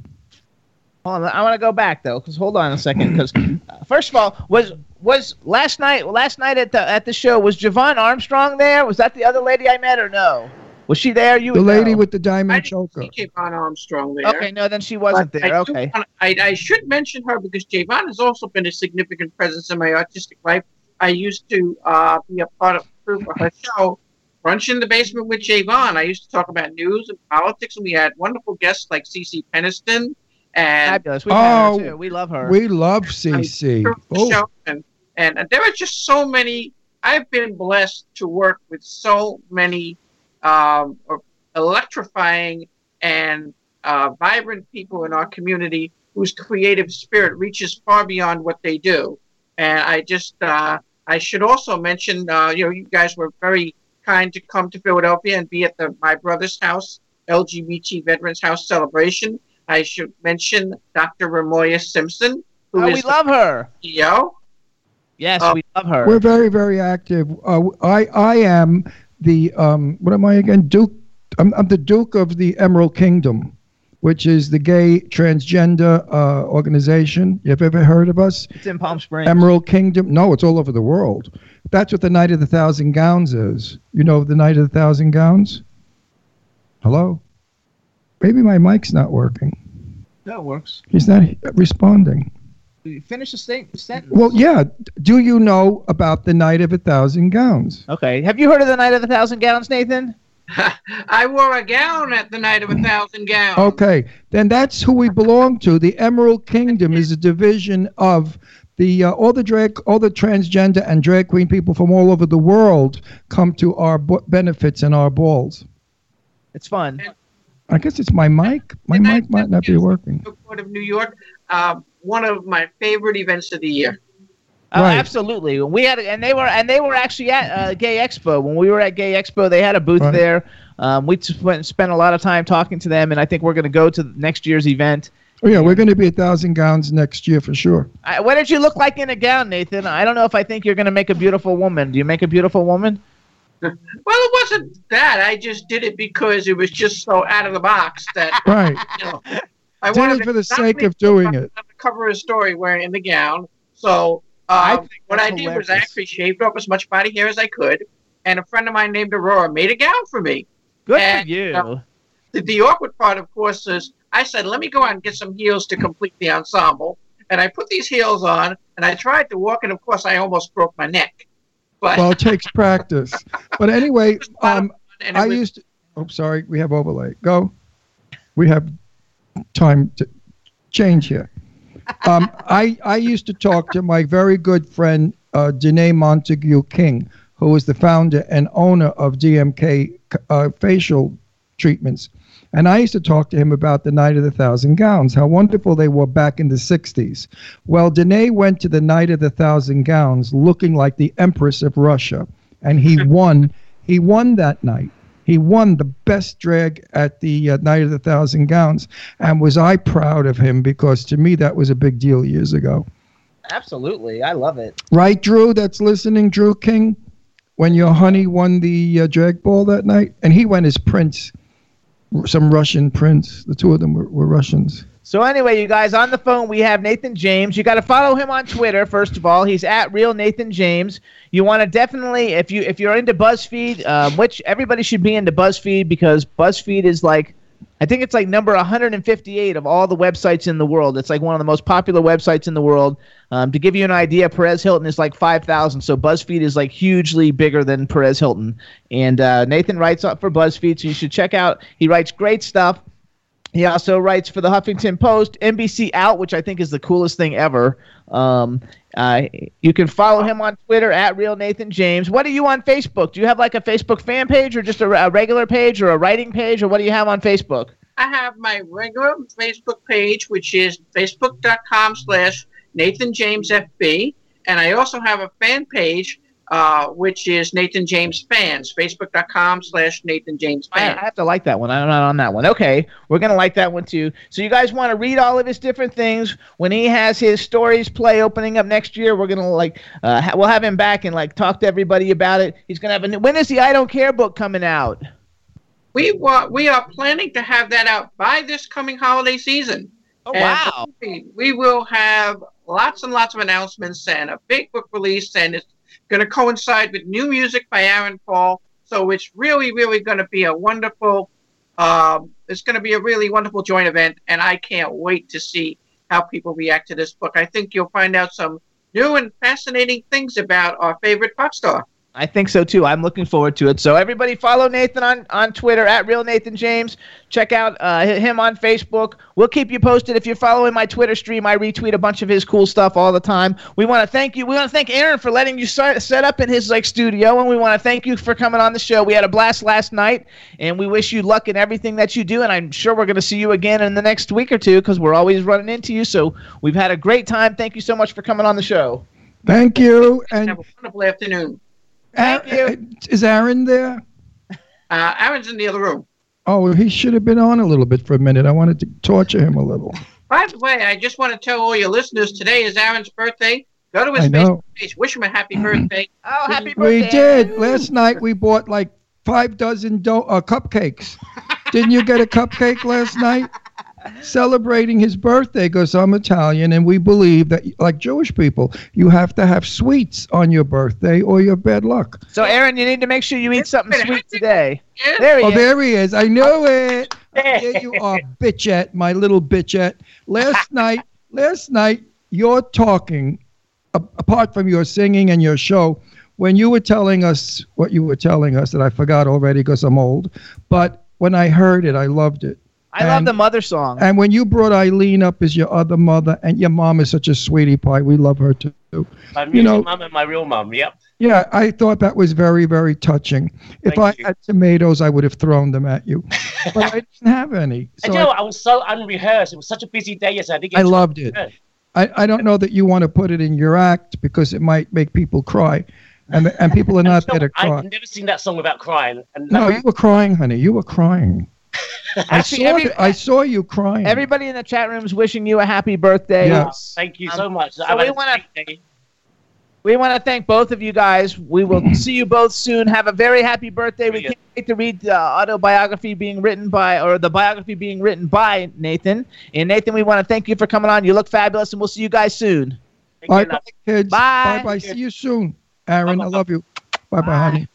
Hold on, I want to go back though, because hold on a second. Because uh, first of all, was was last night last night at the at the show was Javon Armstrong there? Was that the other lady I met or no? Was she there? You The lady know. with the I diamond didn't choker. see Javon Armstrong there. Okay, no, then she wasn't But there. I Okay. wanna- I, I should mention her because Javon has also been a significant presence in my artistic life. I used to uh, be a part of crew for her show, Brunch in the Basement with Javon. I used to talk about news and politics, and we had wonderful guests like Cece Peniston and Fabulous. We met Oh, her too. We love her. We love CC. Oh. And, and there are just so many. I've been blessed to work with so many um, electrifying and uh, vibrant people in our community whose creative spirit reaches far beyond what they do. And I just, uh, I should also mention, uh, you know, you guys were very kind to come to Philadelphia and be at the My Brother's House LGBT Veterans House celebration. I should mention Dr. Ramoya Simpson, who oh, is we love her. CEO. Yes, Oh. we love her. we're very, very active. Uh, I, I am the, um, what am I again? Duke. I'm, I'm the Duke of the Emerald Kingdom, which is the gay transgender uh, organization. You've ever heard of us? it's in Palm Springs. Emerald Kingdom? No, it's all over the world. That's what the Night of the Thousand Gowns is. You know the Night of the Thousand Gowns? Hello? Maybe my mic's not working. that works. He's not responding. Finish the state sentence. Well, yeah. Do you know about the Night of a Thousand Gowns? Okay. Have you heard of the Night of a Thousand Gowns, Nathan? I wore a gown at the night of a thousand gowns. Okay, then that's who we belong to. The Emerald Kingdom is a division of the uh, all the drag, all the transgender and drag queen people from all over the world come to our b- benefits and our balls. It's fun. I guess it's my mic. My And I- mic might not be working. Court of New York, uh, one of my favorite events of the year. Oh, Right. absolutely. We had, and they were, and they were actually at uh, Gay Expo. When we were at Gay Expo, they had a booth Right. there. Um, we just went and spent a lot of time talking to them, and I think we're going to go to next year's event. Oh yeah, we're going to be a thousand gowns next year for sure. I, what did you look like in a gown, Nathan? I don't know if I think you're going to make a beautiful woman. Do you make a beautiful woman? Well, it wasn't that. I just did it because it was just so out of the box that Right. you know. I Did wanted it for the sake of doing it. Of the cover of a story wearing the gown. So I uh, what I that's did was I actually shaved off as much body hair as I could, and a friend of mine named Aurora made a gown for me. Good And, for you. uh, The, the awkward part, of course, is I said, let me go out and get some heels to complete the ensemble. And I put these heels on, and I tried to walk, and of course, I almost broke my neck. But Well, it takes practice. But anyway, um, and it I was- used. To, oh, sorry. We have overlay. Go. We have time to change here. Um, I I used to talk to my very good friend uh, Danné Montague King, who was the founder and owner of DMK uh, facial treatments. And I used to talk to him about the Night of the Thousand Gowns, how wonderful they were back in the 60s. Well, Danné went to the Night of the Thousand Gowns looking like the Empress of Russia, and he won. He won that night. He won the best drag at the uh, Night of the Thousand Gowns. And was I proud of him because to me that was a big deal years ago. Absolutely. I love it. Right, Drew, that's listening, Drew King, when your honey won the uh, drag ball that night? And he went as Prince, some Russian prince. The two of them were, were Russians. So anyway, you guys, on the phone we have Nathan James. You got to follow him on Twitter first of all. He's at real Nathan James. You want to definitely, if you if you're into BuzzFeed, um, which everybody should be into BuzzFeed because BuzzFeed is like, I think it's like number 158 of all the websites in the world. It's like one of the most popular websites in the world. Um, to give you an idea, Perez Hilton is like 5,000. So BuzzFeed is like hugely bigger than Perez Hilton. And uh, Nathan writes up for BuzzFeed, so you should check out. He writes great stuff. He also writes for the Huffington Post, NBC Out, which I think is the coolest thing ever. Um, uh, you can follow him on Twitter at Real Nathan James. What are you on Facebook? Do you have like a Facebook fan page, or just a, a regular page, or a writing page, or what do you have on Facebook? I have my regular Facebook page, which is facebook.com slash Nathan James FB. And I also have a fan page, uh, which is Nathan James Fans, facebook.com slash Nathan James I, I have to like that one. I'm not on that one. Okay, we're gonna like that one too. So you guys want to read all of his different things when he has his stories play opening up next year. We're gonna like uh, ha- we'll have him back and like talk to everybody about it. He's gonna have a new, when is the I Don't Care book coming out? We, wa- we are planning to have that out by this coming holiday season. Oh And wow! We, we will have lots and lots of announcements and a big book release, and it's going to coincide with new music by Aaron Paul. So it's really, really going to be a wonderful. Um, it's going to be a really wonderful joint event, and I can't wait to see how people react to this book. I think you'll find out some new and fascinating things about our favorite pop star. I think so too. I'm looking forward to it. So everybody follow Nathan on, on Twitter at real Nathan James. Check out uh, him on Facebook. We'll keep you posted. If you're following my Twitter stream, I retweet a bunch of his cool stuff all the time. We want to thank you. We want to thank Aaron for letting you set, set up in his like studio, and we want to thank you for coming on the show. We had a blast last night, and we wish you luck in everything that you do. And I'm sure we're going to see you again in the next week or two because we're always running into you. So we've had a great time. Thank you so much for coming on the show. Thank you. And Have a wonderful afternoon. Thank you. uh, is Aaron there? Uh, Aaron's in the other room. Oh, he should have been on a little bit for a minute. I wanted to torture him a little. By the way, I just want to tell all your listeners today is Aaron's birthday. Go to his Facebook page. Wish him a happy birthday. Oh, happy birthday! We did. Last night we bought like five dozen do- uh, cupcakes. Didn't you get a cupcake last night? Celebrating his birthday because I'm Italian and we believe that, like Jewish people, you have to have sweets on your birthday or you're bad luck. So, Aaron, you need to make sure you eat something sweet today. Yeah. There he Oh, is. there he is. I knew it. There you are, bitchette, my little bitchette. Last night, last night, you're talking, a- apart from your singing and your show, when you were telling us what you were telling us that I forgot already because I'm old, but when I heard it, I loved it. I love the mother song. And when you brought Eileen up as your other mother, and your mom is such a sweetie pie, we love her too. My You music know- mum and my real mom. Yep. Yeah, I thought that was very, very touching. If Thank I you. had tomatoes, I would have thrown them at you, but I didn't have any. So and you know, I, was so unrehearsed. It was such a busy day yesterday. I, didn't get I a loved it. I, I don't know that you want to put it in your act because it might make people cry, and and people are not And there you to cry. I've never seen that song without crying. And No, you were crying, honey. You were crying. I saw every- it. I saw you crying. Everybody in the chat room is wishing you a happy birthday. Yeah. thank you Um, so much. so we wanna- We want to thank both of you guys. We will see you both soon. Have a very happy birthday. We can't wait to read the autobiography being written by, or the biography being written by Nathan. And Nathan, we want to thank you for coming on. You look fabulous, and we'll see you guys soon. Bye bye, kids. Bye. Bye bye. See you soon. Aaron, I love you. Bye bye, honey.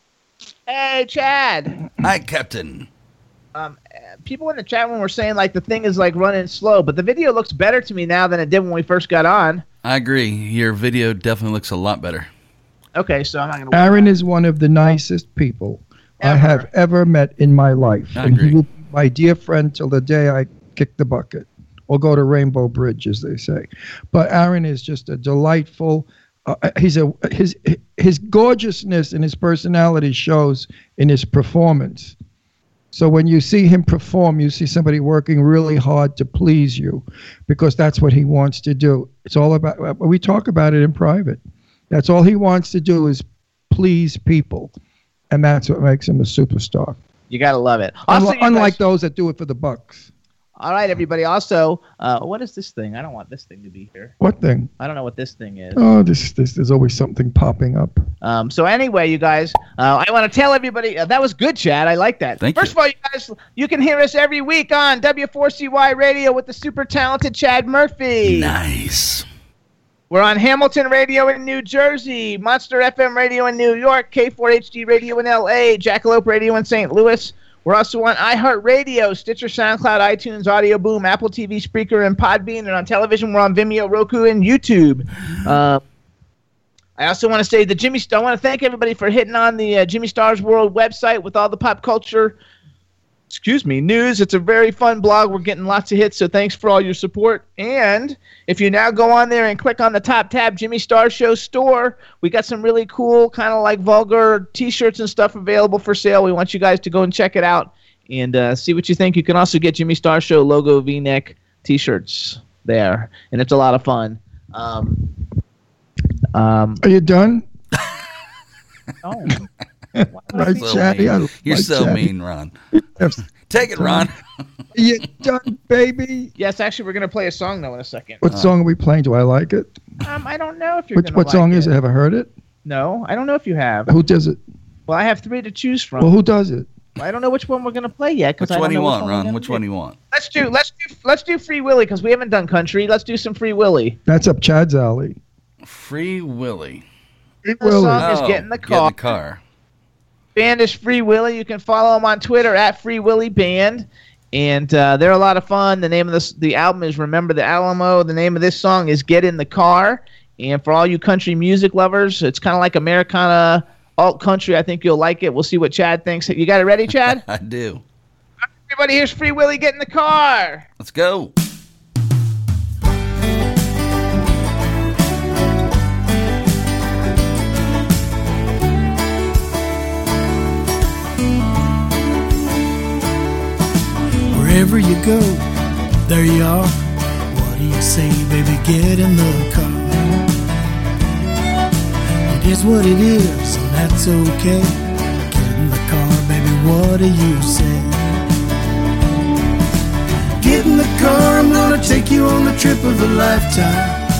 Hey, Chad. Hi, Captain. Um, people in the chat room were saying like the thing is like running slow, but the video looks better to me now than it did when we first got on. I agree. Your video definitely looks a lot better. Okay, so I'm not gonna. Aaron is one of the nicest people I have ever met in my life. I and he will be my dear friend till the day I kick the bucket or go to Rainbow Bridge, as they say. But Aaron is just a delightful. Uh, he's a his his gorgeousness and his personality shows in his performance. So when you see him perform, you see somebody working really hard to please you, because that's what he wants to do. It's all about. We talk about it in private. That's all he wants to do is please people, and that's what makes him a superstar. You gotta love it. Unlike, those that do it for the bucks. All right, everybody. Also, uh, what is this thing? I don't want this thing to be here. What thing? I don't know what this thing is. Oh, this, this there's always something popping up. Um, so anyway, you guys, uh, I want to tell everybody uh, that was good, Chad. I like that. Thank First of all, you guys, you can hear us every week on W4CY Radio with the super talented Chad Murphy. Nice. We're on Hamilton Radio in New Jersey, Monster FM Radio in New York, K4HD Radio in LA, Jackalope Radio in St. Louis. We're also on iHeartRadio, Stitcher, SoundCloud, iTunes, Audio Boom, Apple TV, Spreaker, and Podbean. And on television, we're on Vimeo, Roku, and YouTube. Uh, I also want to say the Jimmy. I want to thank everybody for hitting on the uh, Jimmy Stars World website with all the pop culture. Excuse me, news. It's a very fun blog. We're getting lots of hits, so thanks for all your support. And if you now go on there and click on the top tab, Jimmy Star Show store, we got some really cool, kind of like vulgar T-shirts and stuff available for sale. We want you guys to go and check it out and uh, see what you think. You can also get Jimmy Star Show logo V-neck T-shirts there, and it's a lot of fun. Um, um, Are you done? oh. Right, So Chatty? Mean. You're like so Chatty. mean, Ron. Take it, Ron. you done, baby? Yes, actually, we're gonna play a song though in a second. What song are we playing? Do I like it? Um, I don't know if you're Which gonna what like song it. is it? Have I heard it? No, I don't know if you have. Who does it? Well, I have three to choose from. Well, who does it? I don't know which one we're gonna play yet. Which I one don't do you know which want, we're Ron? Which do. one do you want? Let's do let's do let's do Free Willy because we haven't done country. Let's do some Free Willy. That's up Chad's alley. Free Willy. The Willy. song is Oh, Get in the Get Car. in the car. Band is Free Willy. You can follow them on Twitter at Free Willy Band, and uh, they're a lot of fun. The name of this the album is Remember the Alamo. The name of this song is Get in the Car. And for all you country music lovers, it's kind of like Americana alt country. I think you'll like it. We'll see what Chad thinks. You got it ready, Chad? I do. Everybody, here's Free Willy. Get in the car. Let's go. Wherever you go, there you are. What do you say, baby? Get in the car. It is what it is, and that's okay. Get in the car, baby. What do you say? Get in the car, I'm gonna take you on the trip of a lifetime.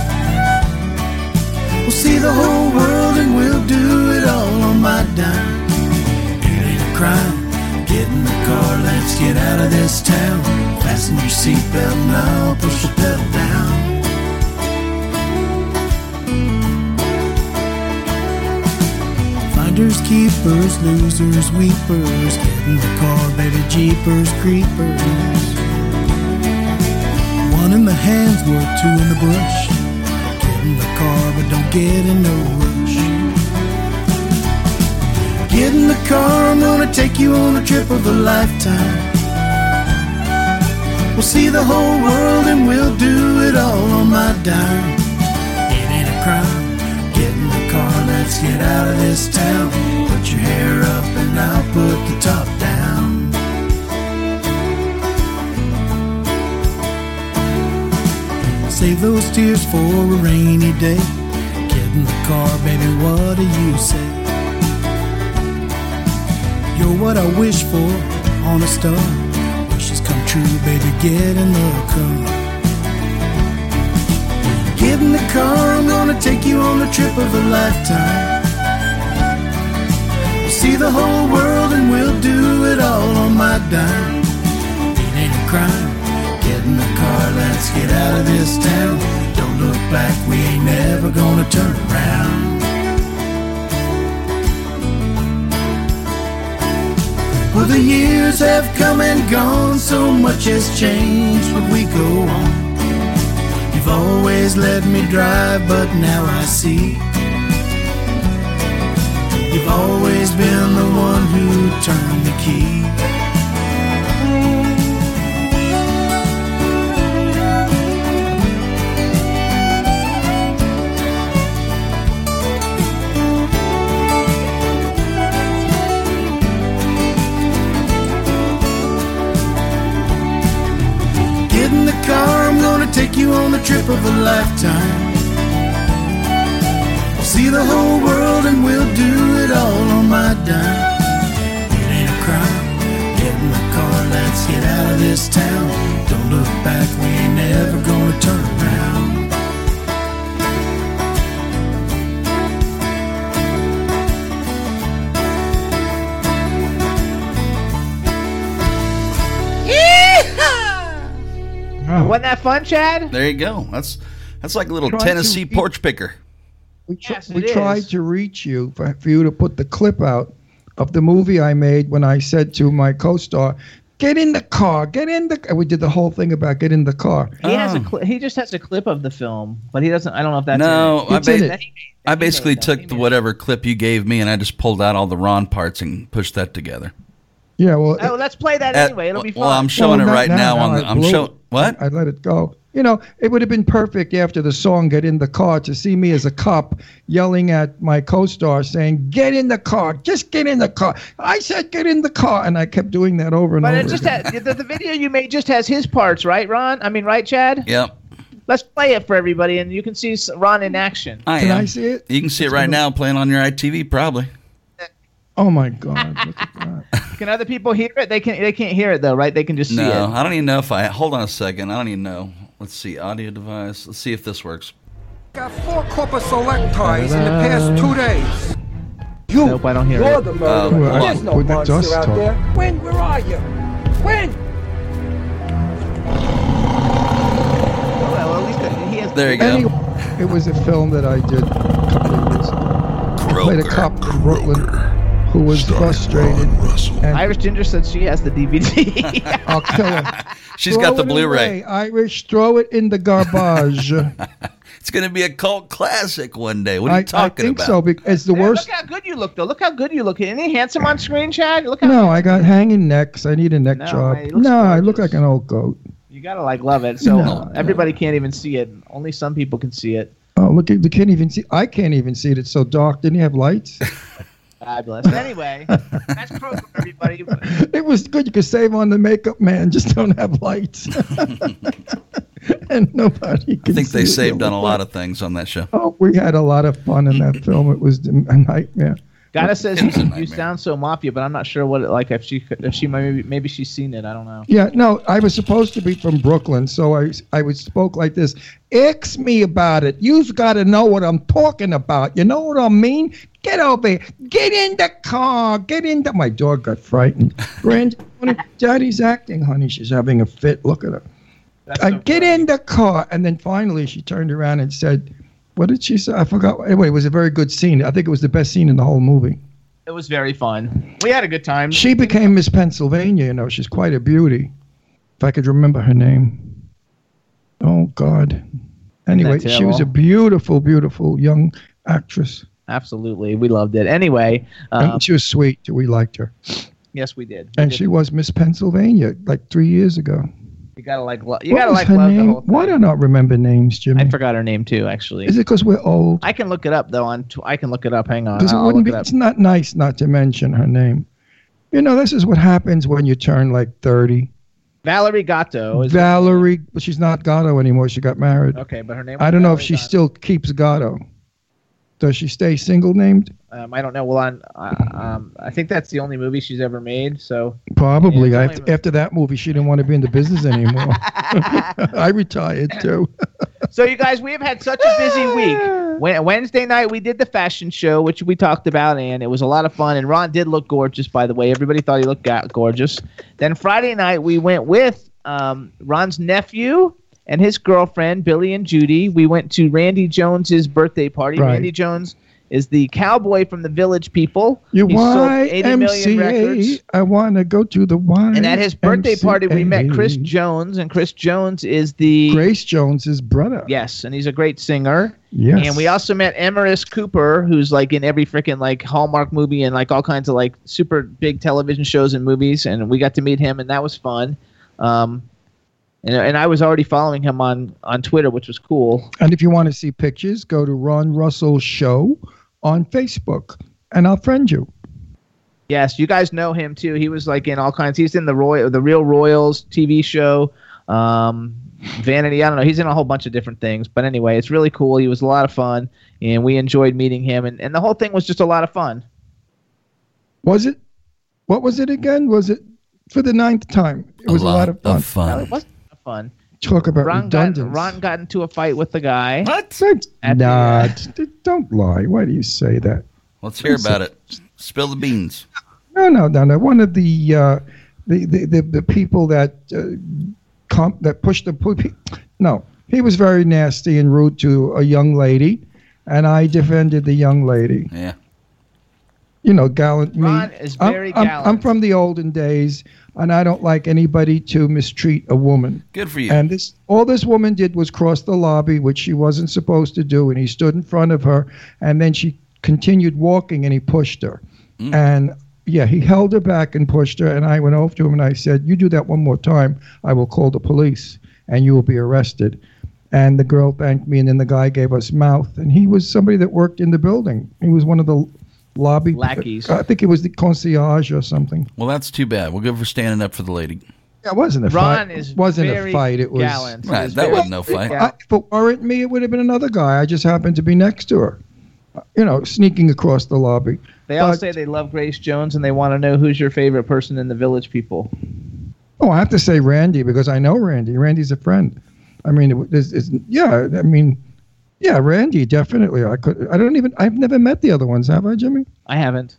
We'll see the whole world and we'll do it all on my dime. It ain't a crime. Get in the car, let's get out of this town. Fasten your seatbelt now, push the pedal down. Finders, keepers, losers, weepers. Get in the car, baby, jeepers, creepers. One in the hands, worth two in the bush. Get in the car, but don't get in no rush. Get in the car, I'm gonna take you on a trip of a lifetime. We'll see the whole world and we'll do it all on my dime. It ain't a crime. Get in the car, let's get out of this town. Put your hair up and I'll put the top down. Save those tears for a rainy day. Get in the car, baby, what do you say? You're what I wish for on a star. Wishes come true, baby, get in the car. Get in the car, I'm gonna take you on the trip of a lifetime. We'll see the whole world and we'll do it all on my dime. It ain't a crime. Get in the car, let's get out of this town. Don't look back, we ain't never gonna turn around. Well, the years have come and gone, so much has changed, but we go on. You've always let me drive, but now I see. You've always been the one who turned the key. The trip of a lifetime. We'll see the whole world and we'll do it all on my dime. It ain't a crime. Get in the car, let's get out of this town. Don't look back, we ain't never gonna turn around. Wasn't that fun, Chad? There you go. That's that's like a little Try to Tennessee porch picker. We, tr- Yes, we it tried is. to reach you for, for you to put the clip out of the movie I made when I said to my co-star, "Get in the car, get in the." And we did the whole thing about get in the car. He has a Oh. cli- he just has a clip of the film, but he doesn't. I don't know if that's No, it. I, ba- it. That made- I basically took the whatever clip you gave me and I just pulled out all the Ron parts and pushed that together. Yeah, well, Oh, let's play that Uh, anyway. It'll be fun. well, I'm showing Well, it right now. now, on I the, I'm showing what? I let it go. You know, it would have been perfect after the song "Get in the Car" to see me as a cop yelling at my co-star saying, "Get in the car, just get in the car." I said, "Get in the car," and I kept doing that over and but over. it just again. has, the, the video you made just has his parts, right, Ron? I mean, right, Chad? Yep, Let's play it for everybody, and you can see Ron in action. I Can am. I see it? You can see it right now playing on your ITV, probably. Oh my God! Look at that. Can other people hear it? They can. They can't hear it though, right? They can just see it. No. I don't even know if I. Hold on a second. I don't even know. Let's see. Audio device. Let's see if this works. Got four corporate select ties in the past two days. You, Nope, I don't hear you're it. the Uh, murderer. well, There's no with the monster dust out talk. there. When? Where are you? When? Oh, well, at least he has. There you go. Anyway, it was a film that I did a couple of years ago. I played a cop in Brooklyn who was frustrated, and Irish Ginger said she has the DVD. I'll kill him. She's Throw got the Blu-ray. away, Irish, throw it in the garbage. It's going to be a cult classic one day. What are I, you talking I think about? so. Because it's the Yeah, worst. Look how good you look, though. Look how good you look. Isn't handsome on screen, Chad? Look how No, I got hanging necks. I need a neck No, job. he looks No, I look like an old goat. you gotta like love it. So uh, No, everybody can't even see it. Only some people can see it. Oh, look, at- you can't even see. I can't even see it. It's so dark. Didn't you have lights? Fabulous. Anyway, that's program, everybody. it was good. You could save on the makeup man. Just don't have lights. and nobody I think they see it. saved on a lot of things on that show. Oh, we had a lot of fun in that film. It was a nightmare. Gotta says you, you sound so mafia, but I'm not sure what it like if she could- if she maybe maybe she's seen it. I don't know. Yeah, no, I was supposed to be from Brooklyn, so I I was spoke like this. Ask me about it. You've got to know what I'm talking about. You know what I mean? Get over here. Get in the car. Get in the. My dog got frightened. Grand, Daddy's acting, honey. She's having a fit. Look at her. That's I so get funny. in the car, and then finally she turned around and said, "What did she say? I forgot." Anyway, it was a very good scene. I think it was the best scene in the whole movie. It was very fun. We had a good time. She became Miss Pennsylvania. You know, she's quite a beauty. If I could remember her name. Oh God. Anyway, she was a beautiful, beautiful young actress, Absolutely, we loved it. Anyway, um, she was sweet. We liked her, yes, we did. We and did. she was Miss Pennsylvania like three years ago. You gotta like lo- you what gotta was like her love the name? whole. Thing. Why do I not remember names, Jimmy? I forgot her name too. Actually, Is it because we're old? I can look it up though. On tw- I can look it up. Hang on, Because it wouldn't be. it. It's not nice not to mention her name. You know, this is what happens when you turn like thirty. Valerie Gatto is Valerie, but she's not Gatto anymore. She got married. okay, but her name. I don't know if she Gatto. still keeps Gatto. Does she stay single named? Um, I don't know. Well, on uh, um, I think that's the only movie she's ever made. So Probably. Yeah, I, after that movie, she didn't want to be in the business anymore. I retired too. so you guys, we have had such a busy week. When, Wednesday night we did the fashion show, which we talked about, and it was a lot of fun. And Ron did look gorgeous, by the way. Everybody thought he looked gorgeous. Then Friday night we went with um, Ron's nephew and his girlfriend Billy and Judy. We went to Randy Jones's birthday party. Right. Randy Jones is the cowboy from the Village People. You He sold 80 million records. I want to go to the Y. And at his birthday party, we met Chris Jones, and Chris Jones is the Grace Jones's brother. Yes, and he's a great singer. Yes. And we also met Emrhys Cooper, who's like in every freaking like Hallmark movie and like all kinds of like super big television shows and movies. And we got to meet him, and that was fun. Um, and, and I was already following him on on Twitter, which was cool. And if you want to see pictures, go to Ron Russell Show on Facebook, and I'll friend you. Yes, you guys know him too. He was like in all kinds. He's in the Roy, the Real Royals TV show, um, Vanity. I don't know. He's in a whole bunch of different things. But anyway, it's really cool. He was a lot of fun, and we enjoyed meeting him. And, and the whole thing was just a lot of fun. Was it? What was it again? Was it for the ninth time? It was a lot, of fun. No, it wasn't fun. Talk about Ron got. Ron got into a fight with the guy. What? At Not. Don't lie. Why do you say that? Let's hear about it. Spill the beans. No, no, no, no. One of the uh, the, the, the the people that uh, comp, that pushed the pu- no, he was very nasty and rude to a young lady, and I defended the young lady. Yeah. You know, gallant me. Ron is I'm- very I'm. I'm from the olden days, and I don't like anybody to mistreat a woman. Good for you. And this, all this woman did was cross the lobby, which she wasn't supposed to do, and he stood in front of her, and then she continued walking, and he pushed her, Mm. and yeah, he held her back and pushed her, and I went over to him and I said, "You do that one more time, I will call the police, and you will be arrested." And the girl thanked me, and then the guy gave us mouth, and he was somebody that worked in the building. He was one of the lobby Lackeys. I think it was the concierge or something. Well, that's too bad. We'll give for standing up for the lady. Yeah, it wasn't a Ron fight. is it wasn't very a fight. It was gallant. Right, is that wasn't no fight. Yeah. I, if it weren't me, it would have been another guy. I just happened to be next to her, you know, sneaking across the lobby. They all But- say they love Grace Jones, and they want to know who's your favorite person in the Village People. Oh, I have to say Randy because I know Randy. Randy's a friend. I mean, it, it's, it's, yeah. I mean, yeah, Randy definitely. I could. I don't even. I've never met the other ones. Have I, Jimmy? I haven't.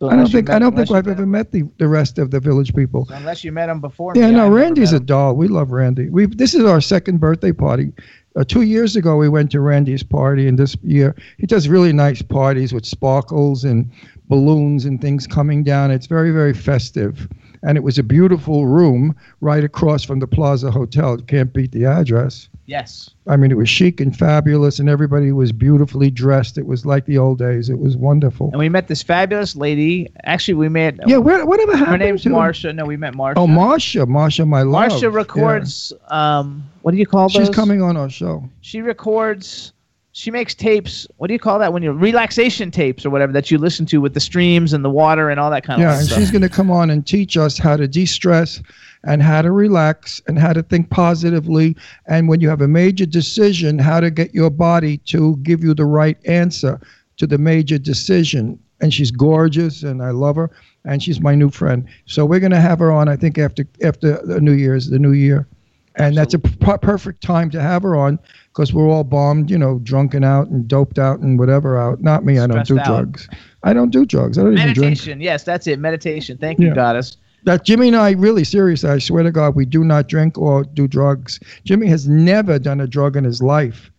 So I don't think. met- I don't think I've you ever met the the rest of the village people. met- Unless you met them before. Yeah, me, no, I've Randy's a doll. We love Randy. We this is our second birthday party. Uh, two years ago, we went to Randy's party, and this year he does really nice parties with sparkles and balloons and things coming down. It's very, very festive, and it was a beautiful room right across from the Plaza Hotel. Can't beat the address. Yes. I mean, it was chic and fabulous, and everybody was beautifully dressed. It was like the old days. It was wonderful. And we met this fabulous lady. Actually, we met. Yeah, where, whatever happened? Her name's to Marsha. No, we met Marsha. Oh, Marsha, Marsha, my love. Marsha Yeah. records. Um, what do you call those? She's coming on our show. She records. She makes tapes. What do you call that when you relaxation tapes or whatever that you listen to with the streams and the water and all that kind Yeah, of stuff? Yeah, and she's going to come on and teach us how to de-stress and how to relax and how to think positively. And when you have a major decision, how to get your body to give you the right answer to the major decision. And she's gorgeous, and I love her, and she's my new friend. So we're going to have her on. I think after after the New Year's, the New Year, and that's a p- perfect time to have her on because we're all bombed, you know, drunken out and doped out and whatever out. Not me. I don't do out. drugs. I don't do drugs. I don't even drink. Meditation. Yes, that's it. Meditation. Thank you, Yeah. goddess. That Jimmy and I really serious. I swear to God, we do not drink or do drugs. Jimmy has never done a drug in his life,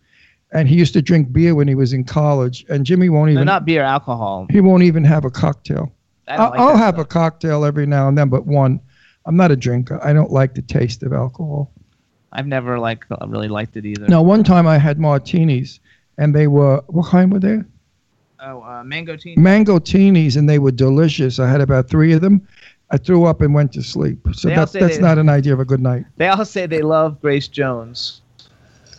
and he used to drink beer when he was in college. And Jimmy won't No, even not beer, alcohol. he won't even have a cocktail. I will like have a cocktail every now and then, but one. I'm not a drinker. I don't like the taste of alcohol. I've never like really liked it either. Now, one time I had martinis, and they were what kind were they? Oh, uh, mango tea. Mango teenies, and they were delicious. I had about three of them. I threw up and went to sleep. So They that's that's they- not an idea of a good night. They all say they love Grace Jones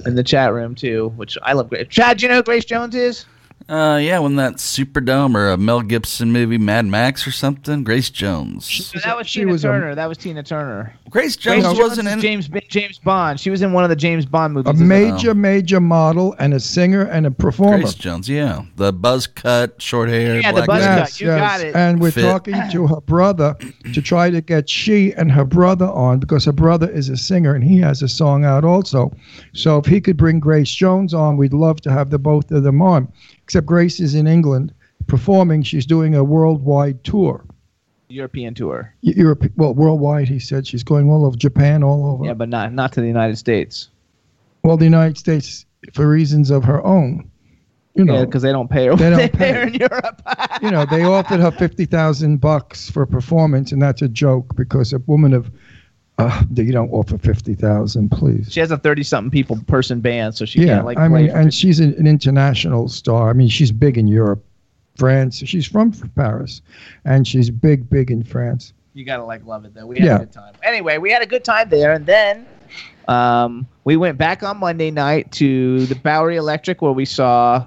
in the chat room too, which I love. Grace. Chad, do you know who Grace Jones is? Uh, yeah, when that Superdome or a Mel Gibson movie, Mad Max or something. Grace Jones. So that was she Tina was a- Turner. that was Tina Turner. Grace Jones Jones wasn't is in. James James Bond. She was in one of the James Bond movies. A isn't it? major, major model and a singer and a performer. Grace Jones, yeah, the buzz cut, short hair. Yeah, the black buzz hair. cut. You got it. And we're Fit. talking to her brother to try to get she and her brother on because her brother is a singer and he has a song out also. So if he could bring Grace Jones on, we'd love to have the both of them on. Except Grace is in England performing. She's doing a worldwide tour. European tour. Europe, well, worldwide. He said she's going all over Japan, all over. Yeah, but not not to the United States. Well, the United States for reasons of her own. You know, Yeah, because they don't pay her. They don't pay pay. her in Europe. you know, they offered her fifty thousand bucks for a performance, and that's a joke because a woman of, uh, you don't offer fifty thousand, please. She has a thirty-something people person band, so she yeah, can't like. I mean, and she's an, an international star. I mean, she's big in Europe, France. She's from Paris, and she's big, big in France. You gotta like love it though. We had Yeah. a good time. Anyway, we had a good time there, and then um, we went back on Monday night to the Bowery Electric where we saw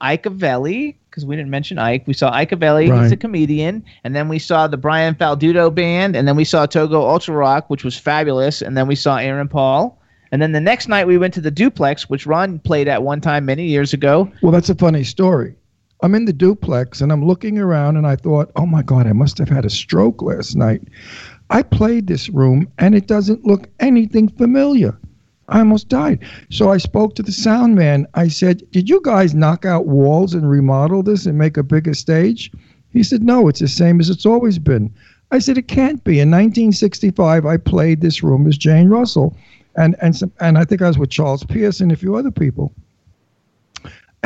Ike Avelli because we didn't mention Ike. We saw Ike Avelli, he's a comedian, and then we saw the Brian Faldudo band, and then we saw Togo Ultra Rock, which was fabulous, and then we saw Aaron Paul. And then the next night we went to the Duplex, which Ron played at one time many years ago. Well, that's a funny story. I'm in the duplex and I'm looking around and I thought, oh my God, I must have had a stroke last night. I played this room and it doesn't look anything familiar. I almost died. So I spoke to the sound man. I said, Did you guys knock out walls and remodel this and make a bigger stage? He said, No, it's the same as it's always been. I said, It can't be. In 1965, I played this room as Jane Russell. And, and, some, and I think I was with Charles Pierce and a few other people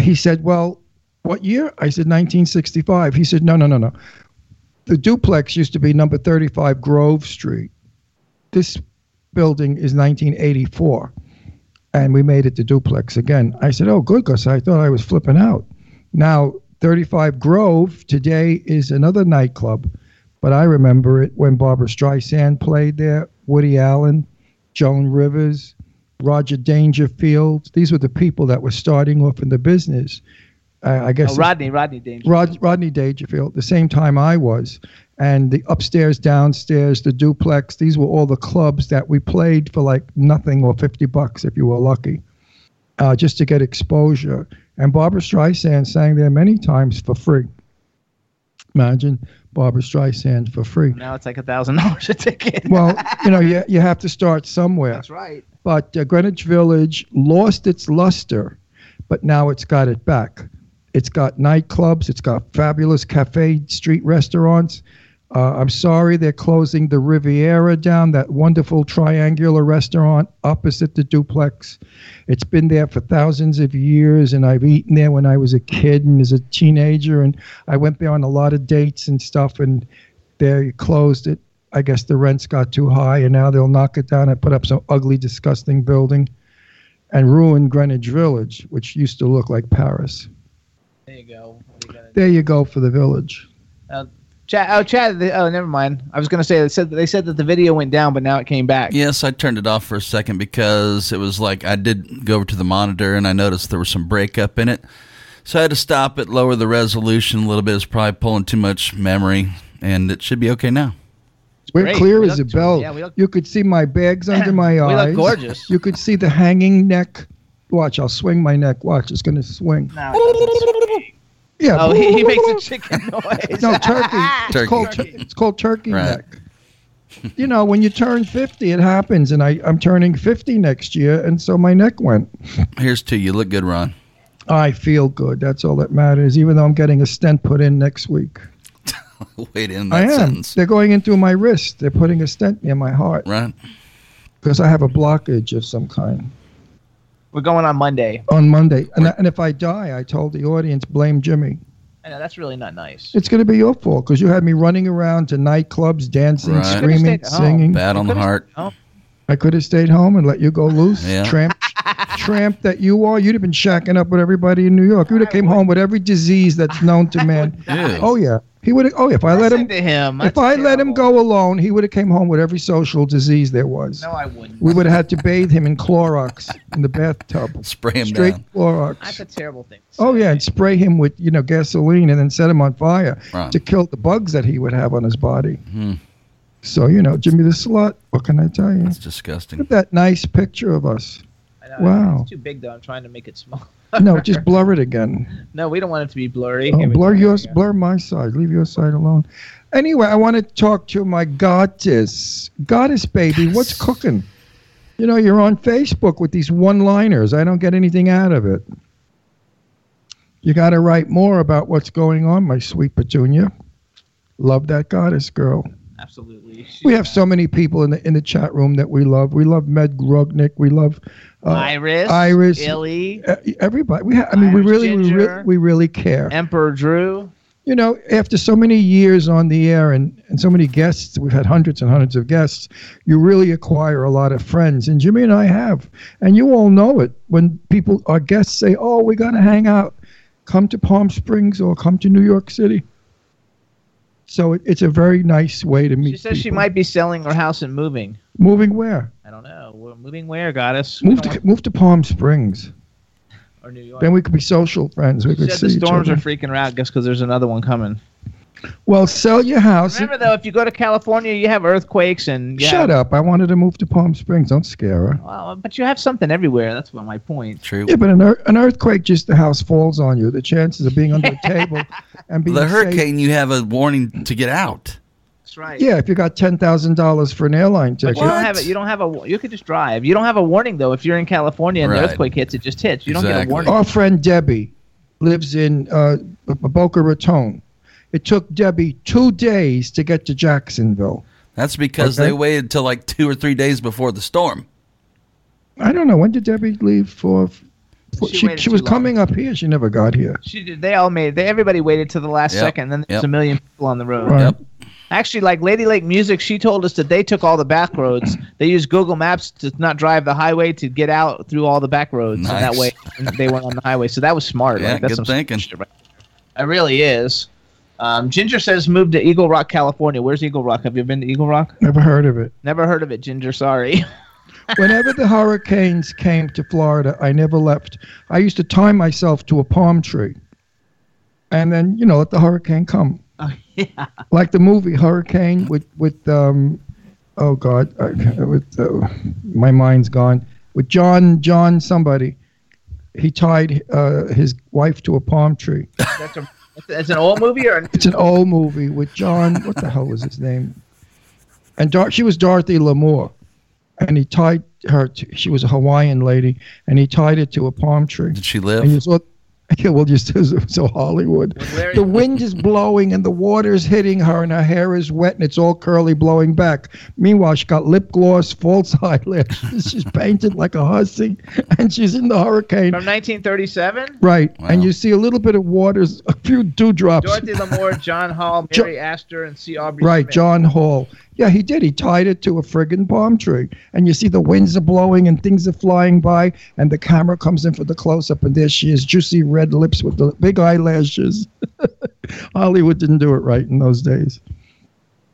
he said, Well, what year? I said, 1965. He said, No, no, no, no. The duplex used to be number 35 Grove Street. This building is 1984. And we made it to duplex again. I said, Oh, good, because I thought I was flipping out. Now, 35 Grove today is another nightclub, but I remember it when Barbra Streisand played there, Woody Allen, Joan Rivers, Roger Dangerfield. These were the people that were starting off in the business. Uh, I guess Oh, Rodney, Rodney Dangerfield. Rod, Rodney Dangerfield, the same time I was, and the upstairs, downstairs, the duplex. These were all the clubs that we played for like nothing or fifty bucks if you were lucky, uh, just to get exposure. And Barbra Streisand sang there many times for free. Imagine Barbra Streisand for free. Now it's like a thousand dollars a ticket. Well, you know, you, you have to start somewhere. That's right. But uh, Greenwich Village lost its luster, but now it's got it back. It's got nightclubs. It's got fabulous cafe street restaurants. Uh, I'm sorry they're closing the Riviera down, that wonderful triangular restaurant opposite the duplex. It's been there for thousands of years, and I've eaten there when I was a kid and as a teenager, and I went there on a lot of dates and stuff, and they closed it. I guess the rents got too high, and now they'll knock it down and put up some ugly, disgusting building and ruin Greenwich Village, which used to look like Paris. There you go. There you go for the village. Uh, Chad, oh, Chad. The, oh, never mind. I was gonna say they said they said that the video went down, but now it came back. Yes, I turned it off for a second because it was like I did go over to the monitor and I noticed there was some breakup in it. So I had to stop it, lower the resolution a little bit. It's probably pulling too much memory, and it should be okay now. We're great. clear We as a bell. yeah, we look- you could see my bags under my We look eyes. gorgeous. You could see the hanging neck. Watch, I'll swing my neck. Watch, it's going to swing. No, Yeah. Oh, he, he makes a chicken noise. No, turkey. It's Turkey. called tur- it's called turkey Right. neck. You know, when you turn 50, it happens, and I, I'm turning 50 next year, and so my neck went. Here's to you. Look good, Ron. I feel good. That's all that matters, even though I'm getting a stent put in next week. Wait in I am. sentence. They're going into my wrist. They're putting a stent near my heart Right. because I have a blockage of some kind We're going on Monday. on Monday. And, and if I die, I told the audience, blame Jimmy. I know that's really not nice. It's going to be your fault because you had me running around to nightclubs, dancing, Right. screaming, Could've stayed home. singing. Bad on the heart. I could have stayed home and let you go loose, Yeah. tramp, tramp that you are, you'd have been shacking up with everybody in New York. You'd have came home with every disease that's known to man. Oh yeah, he would have. Oh, yeah if I let him, to him. if That's I let him go alone, he would have came home with every social disease there was. No, I wouldn't. We would have had to bathe him in Clorox in the bathtub. Spray him Straight down. Clorox. That's a terrible thing. Oh yeah, and spray him with you know gasoline and then set him on fire Right. to kill the bugs that he would have on his body. Hmm. So you know, Jimmy the slut. What can I tell you? That's disgusting. Look at that nice picture of us. Wow. It's too big though. I'm trying to make it small. No, just blur it again. No, we don't want it to be blurry. Oh, blur go. yours, blur my side. Leave your side alone. Anyway, I want to talk to my goddess, goddess baby. What's cooking? You know, you're on Facebook with these one-liners. I don't get anything out of it. You got to write more about what's going on, my sweet Petunia. Love that goddess girl. Absolutely. She- We have so many people in the in the chat room that we love. We love Med Grugnick. We love uh, Iris, Iris, Illy, everybody. We ha- I mean, we Irish really, we, re- we really care. Emperor Drew. You know, after so many years on the air and, and so many guests, we've had hundreds and hundreds of guests, you really acquire a lot of friends. And Jimmy and I have. And you all know it. When people, our guests say, oh, we got to hang out, come to Palm Springs or come to New York City. So it, it's a very nice way to meet She says she might be selling her house and moving. Moving where? I don't know. We're moving where, goddess? Move to, move to Palm Springs. or New York. Then we could be social friends. We She could said see the storms are freaking her out just because there's another one coming. Well, sell your house. Remember though, if you go to California, you have earthquakes and you Shut up. I wanted to move to Palm Springs. Don't scare her. Well, but you have something everywhere. That's what my point. True. Yeah, but an, ear- an earthquake, just the house falls on you. The chances of being under a table and being The safe- hurricane, you have a warning to get out. That's right. Yeah, if you got ten thousand dollars for an airline But ticket. you don't have it. You don't have a. You could just drive. You don't have a warning though. If you're in California and Right. the earthquake hits, it just hits. You don't get a warning. Our friend Debbie lives in uh, Boca Raton. It took Debbie two days to get to Jacksonville. That's because Okay. they waited till like two or three days before the storm. I don't know when did Debbie leave for. for She she she was too long. coming up here. She never got here. She did. They all made. They, everybody waited to the last Yep. second. Then there's Yep. a million people on the road. Right. Yep. Actually, like Lady Lake Music, she told us that they took all the back roads. They used Google Maps to not drive the highway to get out through all the back roads, and that way they went on the highway. So that was smart. Yeah, like, that's good some thinking. shit right. It really is. Um, Ginger says move to Eagle Rock, California. Where's Eagle Rock? Have you been to Eagle Rock? Never heard of it. Never heard of it, Ginger. Sorry. Whenever the hurricanes came to Florida, I never left. I used to tie myself to a palm tree, and then you know let the hurricane come. oh, yeah. like the movie Hurricane with with um oh god uh, with uh, my mind's gone with John John somebody he tied uh, his wife to a palm tree. That's, a, that's an old movie or? It's an old movie with John what the hell was his name? And Dar- she was Dorothy Lamour, and he tied her. To, she was a Hawaiian lady, and he tied it to a palm tree. Did she And live? you saw, yeah, well, just so Hollywood. Larry- The wind is blowing and the water's hitting her, and her hair is wet and it's all curly, blowing back. Meanwhile, she got lip gloss, false eyelashes. She's painted like a hussy, and she's in the hurricane. From 1937. Right, Wow. and you see a little bit of water, a few dewdrops. Dorothy Lamour, Jon Hall, Jo- Mary Astor, and C. Aubrey. Right, Smith. Jon Hall. Yeah, he did. He tied it to a friggin' palm tree. And you see the winds are blowing and things are flying by, and the camera comes in for the close up, and there she is, juicy red lips with the big eyelashes. Hollywood didn't do it right in those days.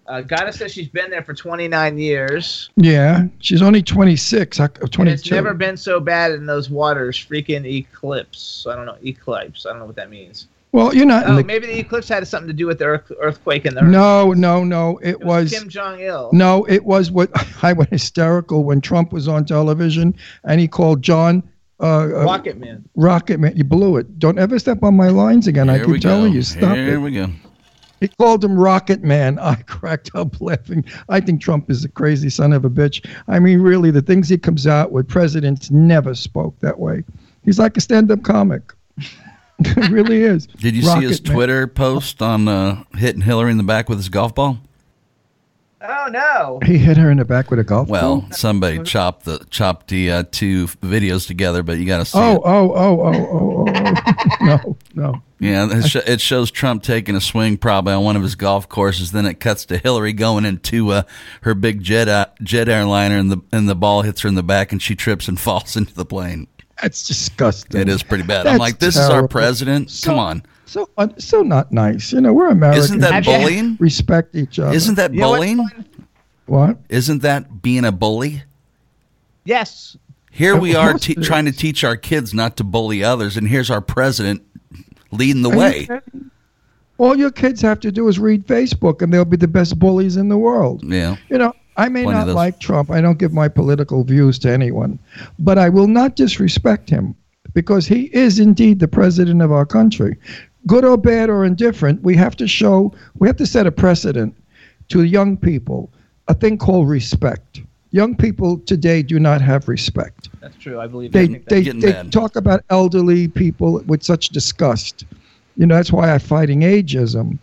Uh, Goddess says she's been there for 29 years. Yeah, she's only 26, uh, 22. And it's never been so bad in those waters. Freaking eclipse. I don't know. Eclipse. I don't know what that means. Well, you're not Oh, the. maybe the eclipse had something to do with the earth, earthquake and the No, no, no. It, It was, was. Kim Jong Il. No, it was what I went hysterical when Trump was on television and he called John uh, uh, Rocket Man. Rocket Man. You blew it. Don't ever step on my lines again. I Here we keep telling you, stop Here it. we go. He called him Rocket Man. I cracked up laughing. I think Trump is a crazy son of a bitch. I mean, really, the things he comes out with, presidents never spoke that way. He's like a stand-up comic. he really is. Did you see his Rocket Man. Twitter post on uh, hitting Hillary in the back with his golf ball? Oh no! He hit her in the back with a golf Well, club. somebody chopped the chopped the uh, two videos together, but you got to see. Oh, it. oh, oh, oh, oh, oh, no, no. Yeah, it, sh- it shows Trump taking a swing probably on one of his golf courses. Then it cuts to Hillary going into uh, her big jet uh, jet airliner, and the and the ball hits her in the back, and she trips and falls into the plane. That's disgusting. It is pretty bad. I'm like, this is our president. So- Come on, So, uh, so not nice. You know, we're Americans. Isn't that bullying? Respect each other. isn't that You bullying? what? Isn't that being a bully? Yes. Here we are te- trying to teach our kids not to bully others, and here's our president leading the Are way. kidding? All your kids have to do is read Facebook, and they'll be the best bullies in the world. Yeah. You know, I may not like Trump. I don't give my political views to anyone, but I will not disrespect him because he is indeed the president of our country. Good or bad or indifferent, we have to show, we have to set a precedent to young people, a thing called respect. Young people today do not have respect. That's true. I believe. They, they, they mad. talk about elderly people with such disgust. You know, that's why I'm fighting ageism.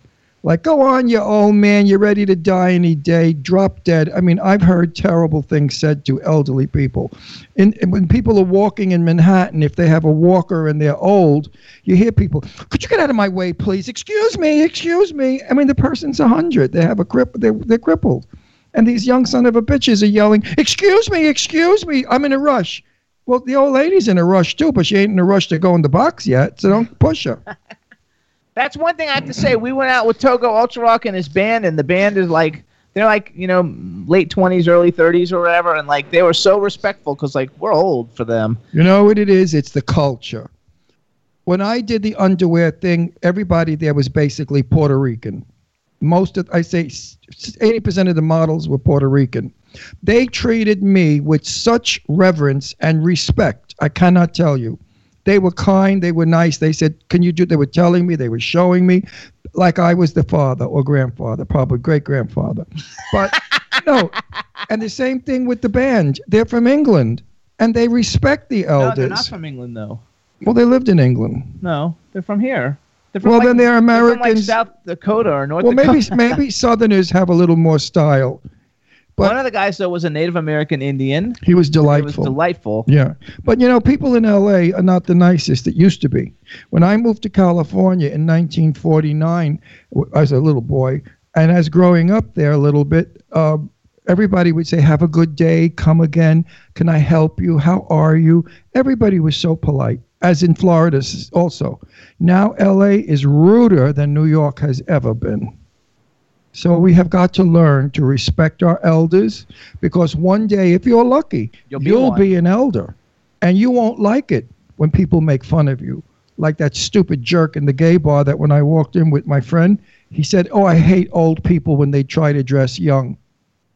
Like, go on, you old man, you're ready to die any day, drop dead. I mean, I've heard terrible things said to elderly people. And, and when people are walking in Manhattan, if they have a walker and they're old, you hear people, could you get out of my way, please? Excuse me, excuse me. I mean, the person's 100. They have a crip, they're, they're crippled. And these young son of a bitches are yelling, excuse me, excuse me, I'm in a rush. Well, the old lady's in a rush too, but she ain't in a rush to go in the box yet, so don't push her. That's one thing I have to say. We went out with Togo Ultra Rock and his band, and the band is like they're like you know late twenties, early thirties, or whatever, and like they were so respectful because like we're old for them. You know what it is? It's the culture. When I did the underwear thing, everybody there was basically Puerto Rican. Most of, I say, eighty percent of the models were Puerto Rican. They treated me with such reverence and respect. I cannot tell you. They were kind. They were nice. They said, "Can you do?" They were telling me. They were showing me, like I was the father or grandfather, probably great grandfather. But no, and the same thing with the band. They're from England, and they respect the elders. No, they're not from England though. Well, they lived in England. No, they're from here. They're from, Well, like, then they're from, like South Dakota or North well, Dakota. maybe maybe Southerners have a little more style. But- one of the guys though was a Native American Indian. He was delightful. It was delightful. Yeah, but you know, people in L.A. are not the nicest it used to be. When I moved to California in 1949, w- I was a little boy, and as growing up there a little bit, uh, everybody would say, "Have a good day, come again. Can I help you? How are you?" Everybody was so polite. As in Florida also. Now L.A. is ruder than New York has ever been. So we have got to learn to respect our elders because one day, if you're lucky, You'll you'll, be be, an elder and you won't like it when people make fun of you. Like that stupid jerk in the gay bar that when I walked in with my friend, he said, Oh, I hate old people when they try to dress young.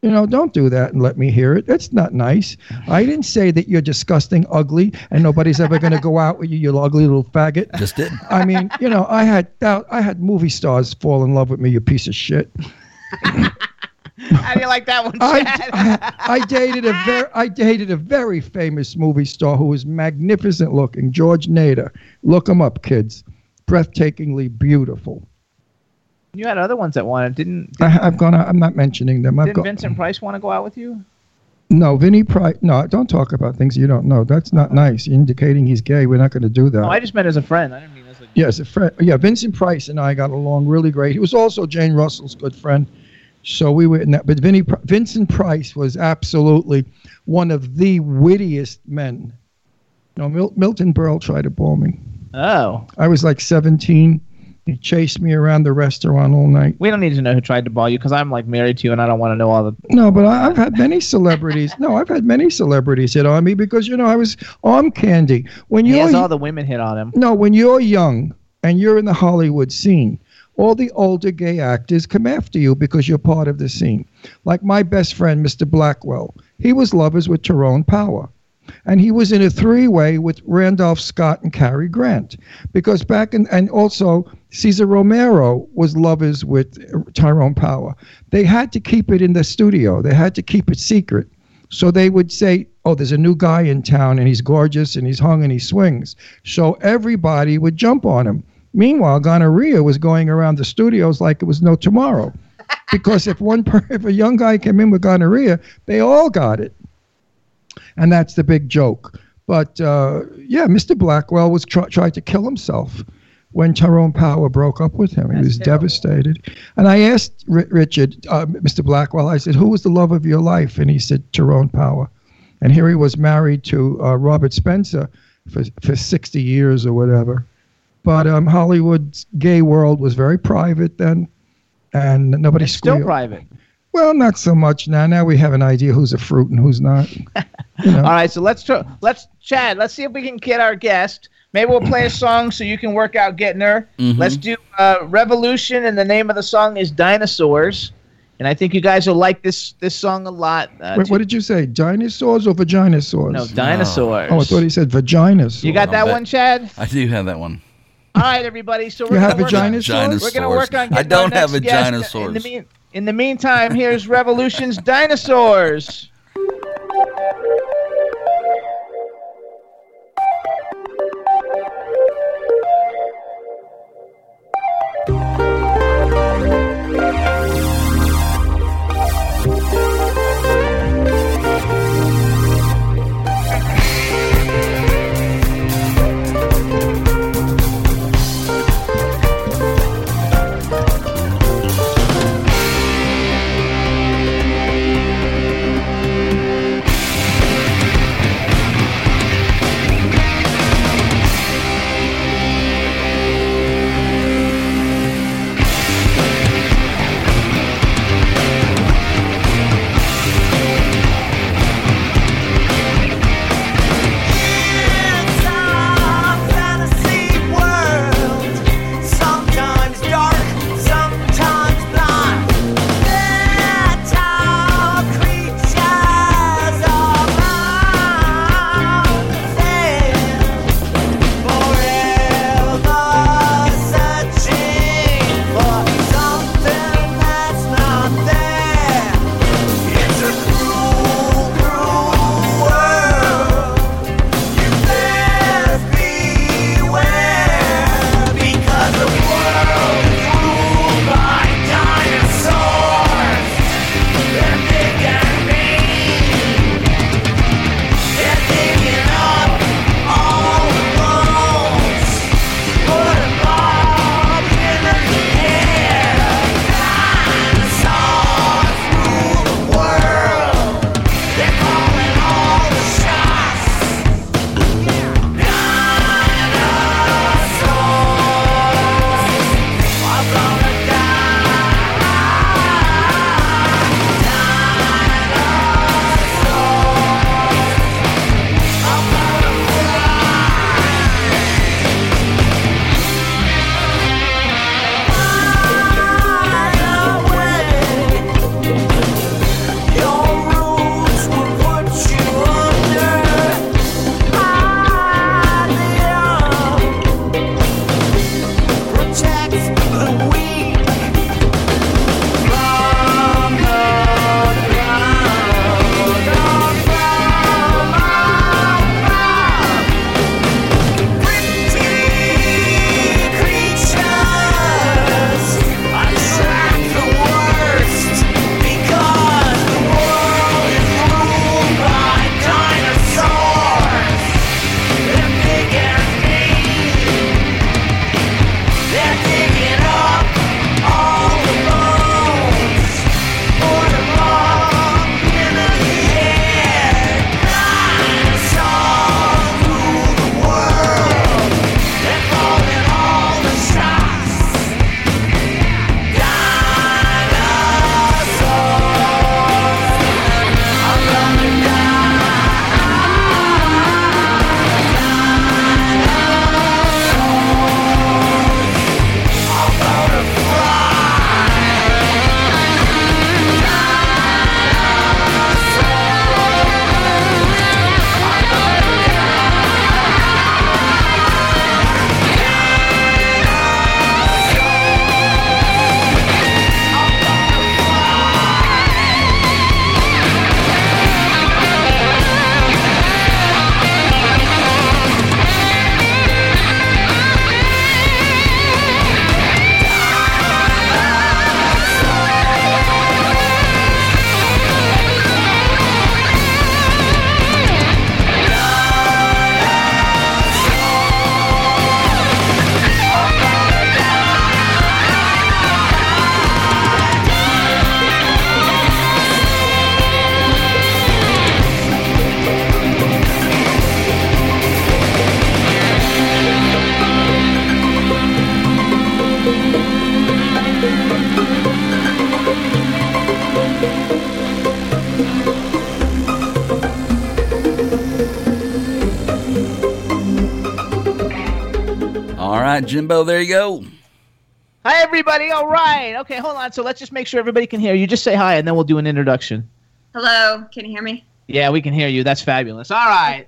You know, don't do that and let me hear it. That's not nice. I didn't say that you're disgusting, ugly, and nobody's ever going to go out with you, you ugly little faggot. Just did. I mean, you know, I had I had movie stars fall in love with me, you piece of shit. How do you like that one, I, I, I dated a very I dated a very famous movie star who was magnificent looking, George Nader. Look him up, kids. Breathtakingly beautiful. You had other ones that wanted. Didn't I, I've gone. I'm not mentioning them. I've didn't got Vincent Price want to go out with you? no Vinny Price. No, don't talk about things you don't know. That's not nice. Indicating he's gay. We're not going to do that. No, I just meant as a friend. I didn't mean as a. Yes, a friend. Yeah, Vincent Price and I got along really great. He was also Jane Russell's good friend. So we were in that. But Vinny, Vincent Price was absolutely one of the wittiest men. You know, Mil- Milton Berle tried to ball me. Oh, I was like 17. He chased me around the restaurant all night. we don't need to know who tried to ball you because I'm like married to you and I don't want to know all the. No, but I, I've had many celebrities. No, I've had many celebrities hit on me because you know I was arm candy. When you're has all the women hit on him. No, when you're young and you're in the Hollywood scene, all the older gay actors come after you because you're part of the scene. Like my best friend, Mr. Blackwell, he was lovers with Tyrone Power. And he was in a three way with Randolph Scott and Cary Grant. Because back in, and also Cesar Romero was lovers with Tyrone Power. They had to keep it in the studio, they had to keep it secret. So they would say, Oh, there's a new guy in town and he's gorgeous and he's hung and he swings. So everybody would jump on him. Meanwhile, gonorrhea was going around the studios like it was no tomorrow. because if one per, if a young guy came in with gonorrhea, they all got it, and that's the big joke. But uh, yeah, Mr. Blackwell was try, tried to kill himself when Tyrone Power broke up with him. He was devastated. And I asked R- Richard, uh, Mr. Blackwell, I said, "Who was the love of your life?" And he said, "Tyrone Power." And here he was married to uh, Robert Spencer for for 60 years or whatever. But um, Hollywood's gay world was very private then, and nobody It's still private. Well, not so much now. Now we have an idea who's a fruit and who's not. You know. All right, so let's try, let's Chad. Let's see if we can get our guest. Maybe we'll play a song so you can work out getting her. Mhm. Let's do uh, Revolution, and the name of the song is Dinosaurs. And I think you guys will like this this song a lot. Uh, Wait, what did you say? Dinosaurs or vaginosaurs? no, dinosaurs. Oh, I thought he said vaginas. you got that bet. one, Chad? I do have that one. All right, everybody. So we're have gonna work on- vaginosaurs? We're gonna work on. I getting our don't have next guest. Vaginosaurs. In the meantime, here's Revolution's Dinosaurs. Jimbo, there you go. Hi, everybody. All right. Okay, hold on. So let's just make sure everybody can hear you. Just say hi, and then we'll do an introduction. Hello, can you hear me? Yeah, we can hear you. That's fabulous. All right.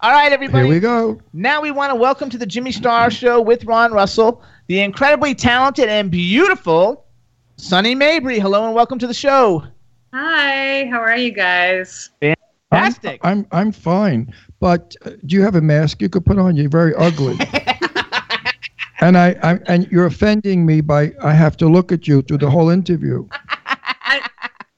All right, everybody. Here we go. Now we want to welcome to the Jimmy Star Show with Ron Russell, the incredibly talented and beautiful Sunny Mabrey. Hello and welcome to the show. Hi, how are you guys? Fantastic. I'm I'm fine, but uh, do you have a mask you could put on? You're very ugly. and I, I and you're offending me by I have to look at you through the whole interview.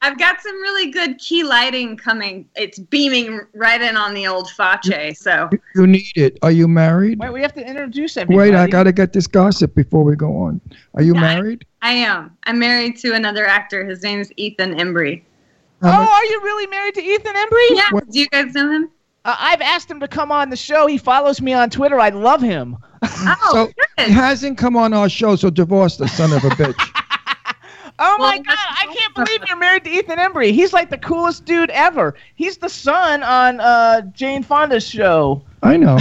I've got some really good key lighting coming. It's beaming right in on the old Face, so You need it. Are you married? Wait, we have to introduce everybody. Wait, I got to get this gossip before we go on. Are you married? I am. I'm married to another actor. His name is Ethan Embry. Oh, are you really married to Ethan Embry? Yeah. Do you guys know him? Uh, I've asked him to come on the show. He follows me on Twitter. I love him. Oh, so he hasn't come on our show, so divorce the son of a bitch. Oh my god, I can't believe you're married to Ethan Embry. He's like the coolest dude ever. He's the son on uh, Jane Fonda's show. I know.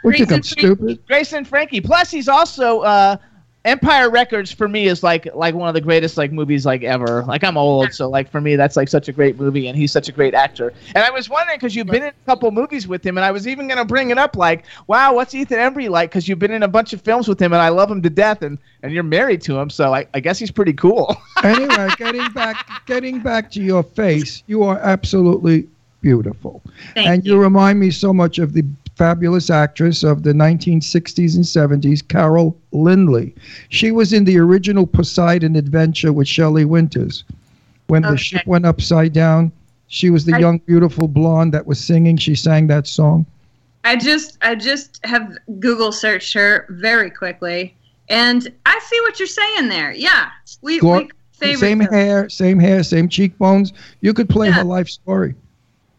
What you think I'm stupid? Grace and Frankie. Plus, he's also uh, Empire Records. For me, is like like one of the greatest like movies like ever. Like I'm old, so like for me, that's like such a great movie, and he's such a great actor. And I was wondering because you've been in a couple movies with him, and I was even gonna bring it up like, wow, what's Ethan Embry like? Because you've been in a bunch of films with him, and I love him to death, and and you're married to him, so I, I guess he's pretty cool. anyway, getting back getting back to your face, you are absolutely beautiful. Thank and you. remind me so much of the fabulous actress of the 1960s and 70s, Carol Lynley. She was in the original Poseidon Adventure with Shelley Winters. When the ship went upside down, she was the I- young, beautiful blonde that was singing. She sang that song. I just I just have Google searched her very quickly, and I see what you're saying there. Yeah, we, Gor- we same her. hair, same hair, same cheekbones. You could play her life story.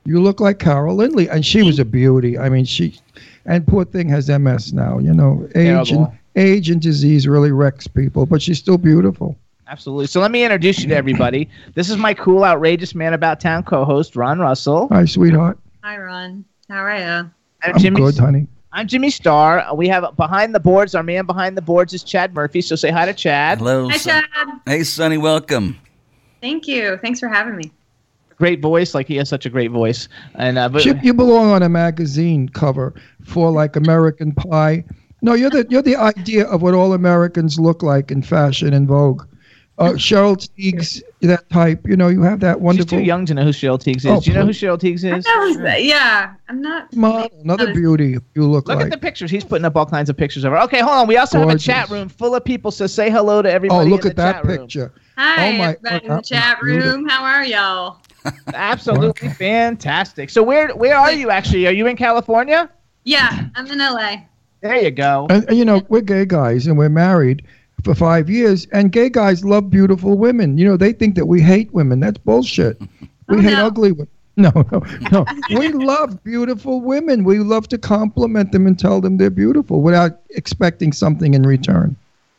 You look like Carol Lynley, and she was a beauty. I mean, she, and poor thing has MS now. You know, age and age and disease really wrecks people, but she's still beautiful. Absolutely. So let me introduce you to everybody. This is my cool, outrageous man about town co-host Ron Russell. Hi, sweetheart. Hi, Ron. How are you? I'm I'm Jimmy. good, honey. I'm Jimmy Star. We have behind the boards. Our man behind the boards is Chad Murphy. So say hi to Chad. Hello. Hi, Son- Chad. Hey, Sunny, welcome. Thank you. Thanks for having me. Great voice. Like he has such a great voice. And uh, but Chip, you belong on a magazine cover for like American Pie. No, you're the you're the idea of what all Americans look like in fashion and Vogue. Uh, Cheryl Tiegs, that type. You know, you have that wonderful. she's wonderful too young to know who Cheryl Tiegs is. Oh, Do you know who. Cheryl Tiegs is? Yeah, I'm not. model, another beauty you look, Look like. at the pictures. He's putting up all kinds of pictures of her. Okay, hold on. We also have a chat room full of people. So say hello to everybody. oh, look in at the that room. picture. Hi, Oh, my- everybody in oh, the chat beautiful. room. How are y'all? Absolutely fantastic. So where where are you actually? Are you in California? Yeah, I'm in LA. There you go. And, and, you know, we're gay guys and we're married for five years, and gay guys love beautiful women. You know, they think that we hate women. That's bullshit. We Oh, hate no. ugly women. No, no, no. we love beautiful women. We love to compliment them and tell them they're beautiful without expecting something in return.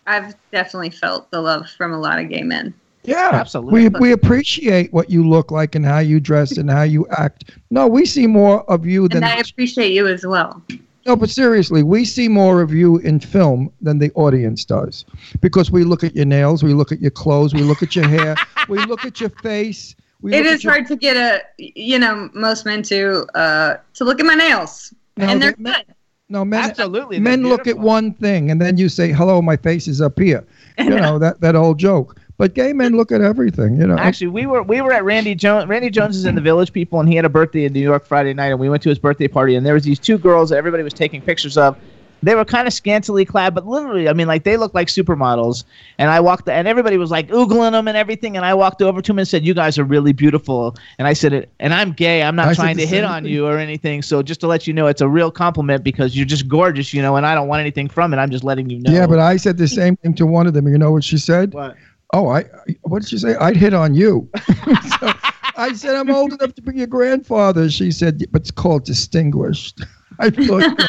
I've definitely felt the love from a lot of gay men. Yeah, Absolutely. We we appreciate what you look like and how you dress and how you act. No, we see more of you than And I appreciate you as well. No, but seriously, we see more of you in film than the audience does because we look at your nails, we look at your clothes, we look at your hair, we look at your face. We It look at is your- hard to get a, you know, most men to uh to look at my nails, No, and they're they- good. No, men. Absolutely. Men look at one thing and then you say, "Hello, my face is up here." You know that that old joke. But gay men look at everything. You know. Actually, we were we were at Randy Jones. Randy Jones is in the Village People, and he had a birthday in New York Friday night, and we went to his birthday party, and there was these two girls that everybody was taking pictures of. They were kind of scantily clad, but literally, I mean, like they looked like supermodels. And I walked, and everybody was like oogling them and everything. And I walked over to him and said, "You guys are really beautiful." And I said, "And I'm gay. I'm not I trying to hit on thing. you or anything. So just to let you know, it's a real compliment because you're just gorgeous, you know. And I don't want anything from it. I'm just letting you know." Yeah, but I said the same thing to one of them. You know what she said? What? Oh, I. What did she say? I'd hit on you. so I said I'm old enough to be your grandfather. She said, but it's called distinguished. I thought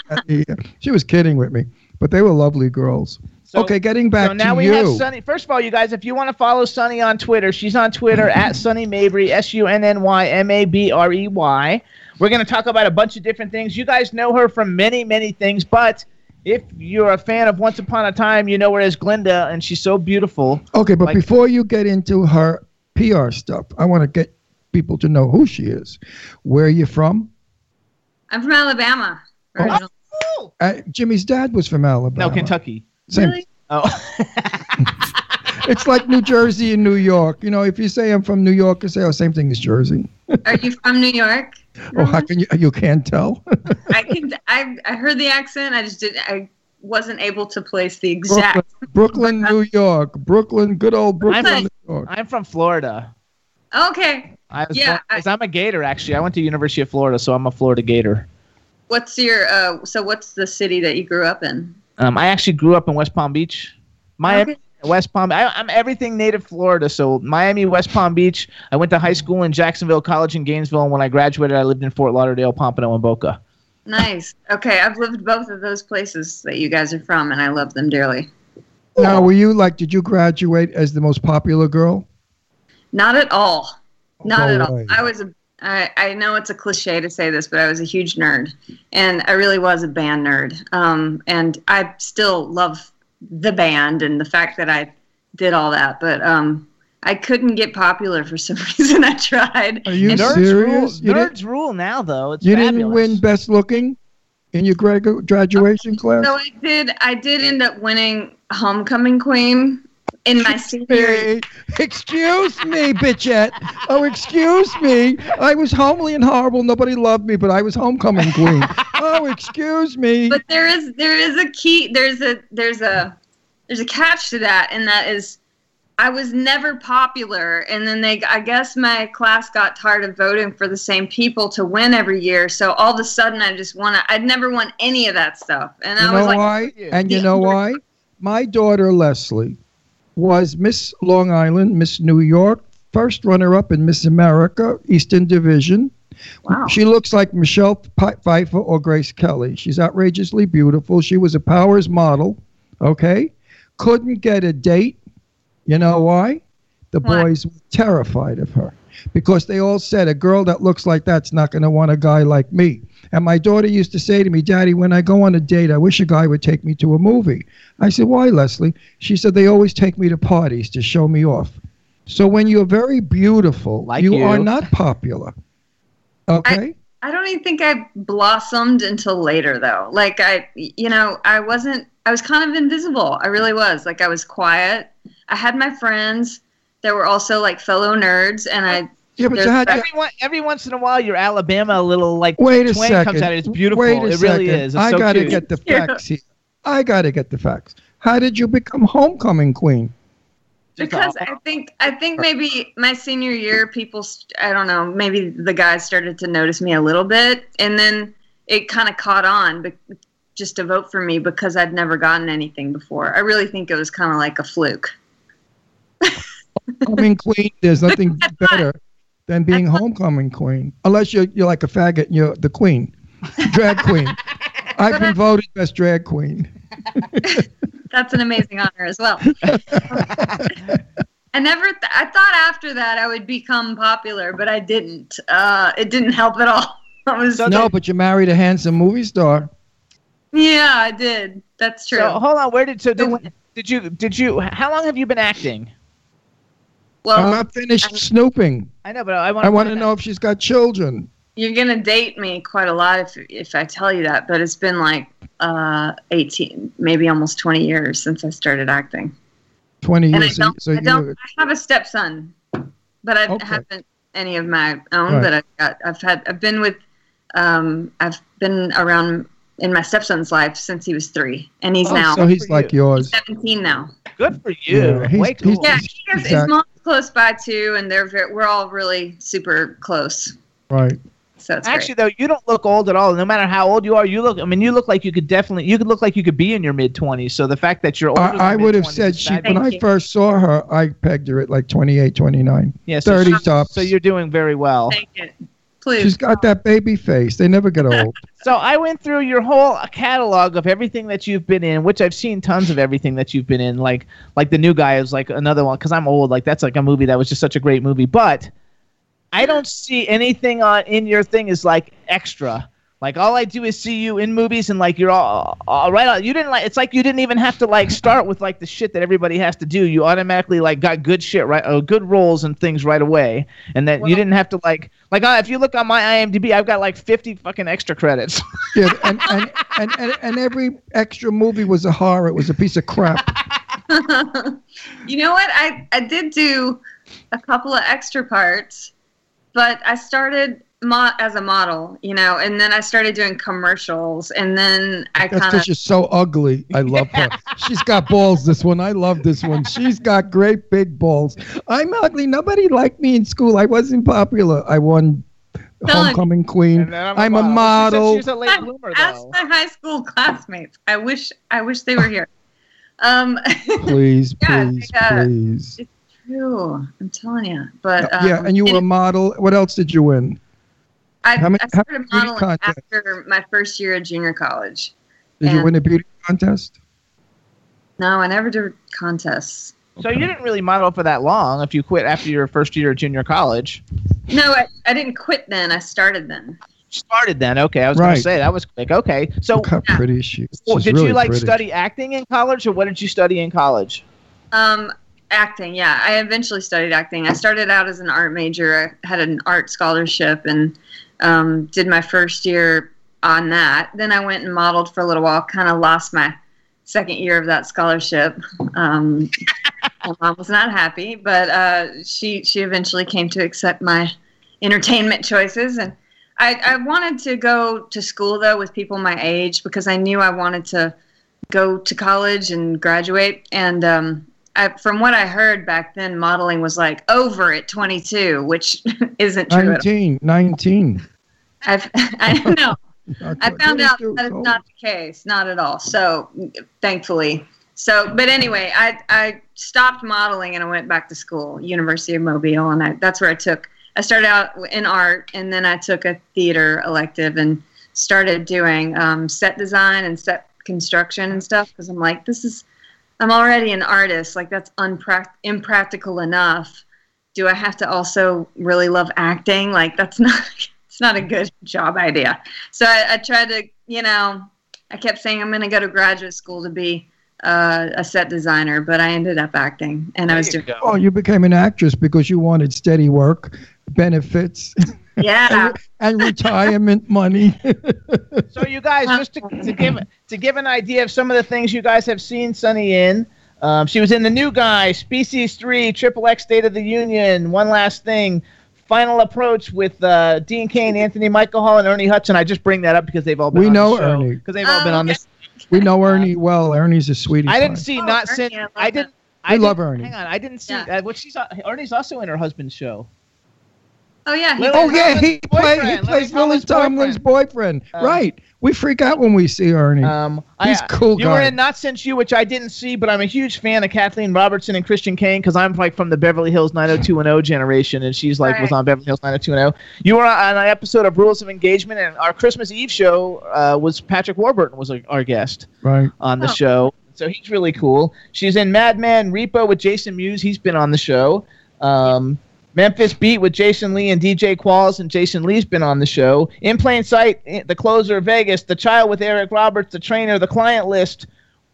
she was kidding with me, but they were lovely girls. So- okay, getting back so now to we you. have Sunny. First of all, you guys, if you want to follow Sunny on Twitter, she's on Twitter at Sunny Mabrey, S U N N Y M A B R E Y. We're going to talk about a bunch of different things. You guys know her from many, many things, but if you're a fan of Once Upon a Time, you know where is Glinda, and she's so beautiful. Okay, but Like- before you get into her PR stuff, I want to get people to know who she is. Where are you from? I'm from Alabama. Oh. originally. Uh, Jimmy's dad was from Alabama. No, Kentucky. Same. Really? Oh, It's like New Jersey and New York. You know, if you say I'm from New York, you say, oh, same thing as Jersey. Are you from New York? Oh, how can you? You can't tell. I can. I I heard the accent. I just didn't. I wasn't able to place the exact. Brooklyn, Brooklyn, New York. Brooklyn, good old Brooklyn, I'm New from, York. I'm from Florida. Okay. I was Yeah, born- 'cause I'm a Gator actually. I went to University of Florida, so I'm a Florida Gator. What's your? Uh, so what's the city that you grew up in? Um, I actually grew up in West Palm Beach, Miami, Okay. West Palm. I, I'm everything native Florida. So Miami, West Palm Beach. I went to high school in Jacksonville, college in Gainesville, and when I graduated, I lived in Fort Lauderdale, Pompano, and Boca. Nice. Okay, I've lived both of those places that you guys are from, and I love them dearly. Now, were you like? Did you graduate as the most popular girl? Not at all. Not No at all. I was a. I, I know it's a cliche to say this, but I was a huge nerd, and I really was a band nerd. Um, and I still love the band and the fact that I did all that, but um, I couldn't get popular for some reason. I tried. Are you And- Nerds serious? rule. You Nerds rule now, though. It's you fabulous. didn't win best looking in your gradu- graduation class? So I did. I did end up winning homecoming queen in my senior. excuse me, bitchette. Oh, excuse me. I was homely and horrible. Nobody loved me, but I was homecoming queen. oh, excuse me. But there is there is a key. There's a there's a there's a catch to that, and that is. I was never popular, and then they, I guess my class got tired of voting for the same people to win every year. So all of a sudden, I just want to. I'd never won any of that stuff, and you I was like, why? And you know why? My daughter Leslie was Miss Long Island, Miss New York, first runner-up in Miss America, Eastern Division. Wow. She looks like Michelle Pfeiffer or Grace Kelly. She's outrageously beautiful. She was a Powers model. Okay, couldn't get a date. You know why? The boys were terrified of her because they all said a girl that looks like that's not going to want a guy like me. And my daughter used to say to me, Daddy, when I go on a date, I wish a guy would take me to a movie. I said, Why, Leslie? She said, They always take me to parties to show me off. So when you're very beautiful, Like you, you. are not popular. Okay? I don't even think I blossomed until later though. Like I you know, I wasn't I was kind of invisible. I really was. Like I was quiet. I had my friends that were also like fellow nerds and I yeah, but there's had Every, one, every once in a while, your Alabama little like Wait a twang second. comes out. It's beautiful. Wait a it second. really is. It's I so gotta cute. get the Yeah. facts here. I gotta get the facts. How did you become homecoming queen? Because a- I think I think maybe my senior year people st- I don't know maybe the guys started to notice me a little bit and then it kind of caught on but just to vote for me because I'd never gotten anything before. I really think it was kind of like a fluke. Homecoming queen. There's nothing better than being homecoming queen, unless you're you're like a faggot. and You're the queen, drag queen. I've been voted best drag queen. That's an amazing honor as well. I never. Th- I thought after that I would become popular, but I didn't. Uh, it didn't help at all. I was. No, but you married a handsome movie star. Yeah, I did. That's true. So hold on. Where did so did, did you did you? How long have you been acting? Well, I'm not finished snooping. I know, but I want. I want to know if she's got children. you're gonna date me quite a lot if if I tell you that. But it's been like uh, 18, maybe almost 20 years since I started acting. Twenty And I years. so- don't. so I you don't. I have a stepson, but I Okay. haven't any of my own Right. that I've got. I've had. I've been with. Um, I've been around in my stepson's life since he was three, and he's Oh, now so he's like yours. 17 now. Good for you. Yeah, he's- Way cool. he's- Yeah, he has, his Exact- mom's close by too, and they're very, we're all really super close. Right. So it's Actually, though, you don't look old at all. No matter how old you are, you look. I mean, you look like you could definitely. You could look like you could be in your mid twenties. So the fact that you're older, than I, I would have said she when fabulous. I first saw her, I pegged her at like 28, 29. Yeah, so 30 she- tops. So you're doing very well. Thank you. Please. She's got that baby face. They never get old. So I went through your whole catalog of everything that you've been in, which I've seen tons of everything that you've been in. Like like the new guy is like another one because I'm old. Like that's like a movie that was just such a great movie. But I don't see anything on in your thing is like extra. Like all I do is see you in movies and like you're all, all right. You didn't like. It's like you didn't even have to like start with like the shit that everybody has to do. You automatically like got good shit right, uh, good roles and things right away, and that you didn't have to like like uh, if you look on my IMDb, I've got like 50 fucking extra credits. Yeah, and, and, and, and, and every extra movie was a horror. It was a piece of crap. you know what? I I did do a couple of extra parts, but I started mo- as a model, you know, and then I started doing commercials, and then I That's kind of because she's so ugly. I love her. She's got balls. This one, I love this one. She's got great big balls. I'm ugly. Nobody liked me in school. I wasn't popular. I won homecoming queen. I'm a model. She's a late bloomer ask though. my high school classmates. I wish I wish they were here. Um, Please, Yeah, please, like, uh, please. it's true. I'm telling you. But um, yeah, and you were a model. What else did you win? I, how many- I how started many modeling contests? after my first year at junior college. Did you win a beauty contest? No, I never did contests. So you didn't really model for that long. If you quit after your first year of junior college, No, I, I didn't quit then. I started then. started then. Okay, I was gonna say that was quick. Okay, so Look how pretty she is. well, did really you like pretty. study acting in college, or what did you study in college? Um, acting, yeah. I eventually studied acting. I started out as an art major. I had an art scholarship and um, did my first year on that. Then I went and modeled for a little while. Kind of lost my second year of that scholarship. Um, my mom was not happy, but uh, she she eventually came to accept my entertainment choices and. I, I wanted to go to school though with people my age because I knew I wanted to go to college and graduate. And um, I, from what I heard back then, modeling was like over at 22, which isn't true. 19, 19. I've, I don't know. I found out that it's not the case, not at all. So thankfully. So, but anyway, I, I stopped modeling and I went back to school, University of Mobile, and I, that's where I took. I started out in art, and then I took a theater elective and started doing um, set design and set construction and stuff because I'm like, this is, I'm already an artist. Like that's unprac- impractical enough. Do I have to also really love acting? Like that's not, it's not a good job idea. So I, I tried to, you know, I kept saying I'm going to go to graduate school to be uh, a set designer, but I ended up acting, and I was doing. Oh, you became an actress because you wanted steady work, benefits, Yeah. and retirement money. So you guys, just to, to give to give an idea of some of the things you guys have seen Sunny in. Um, she was in the new guy, Species Three, Triple X State of the Union, One Last Thing, Final Approach with uh, Dean Cain, Anthony Michael Hall, and Ernie Hudson. I just bring that up because they've all been We on know the show, Ernie. because they've all been on this. we know Ernie well. Ernie's a sweetie. I didn't see Oh, not Ernie, since I I didn't. I We love didn't- Ernie. Hang on, I didn't see. Yeah. Uh, what she's Ernie's also in her husband's show. Oh yeah. he- Oh yeah, he, play, he plays Lily Lily Tomlin's Tomlin's boyfriend. Um, right. We freak out when we see Ernie. Um, He's I, a cool You guy. were in Not Since You, which I didn't see, but I'm a huge fan of Kathleen Robertson and Christian Kane because I'm like from the Beverly Hills 90210 generation, and she's like was on Beverly Hills 90210. You were on an episode of Rules of Engagement, and our Christmas Eve show uh, was Patrick Warburton was like, our guest right. on the Oh. show. So he's really cool. She's in Mad Men Repo with Jason Mewes. He's been on the show. Um, Memphis Beat with Jason Lee and DJ Qualls, and Jason Lee's been on the show. In Plain Sight, The Closer, Vegas, The Child with Eric Roberts, The Trainer, The Client List,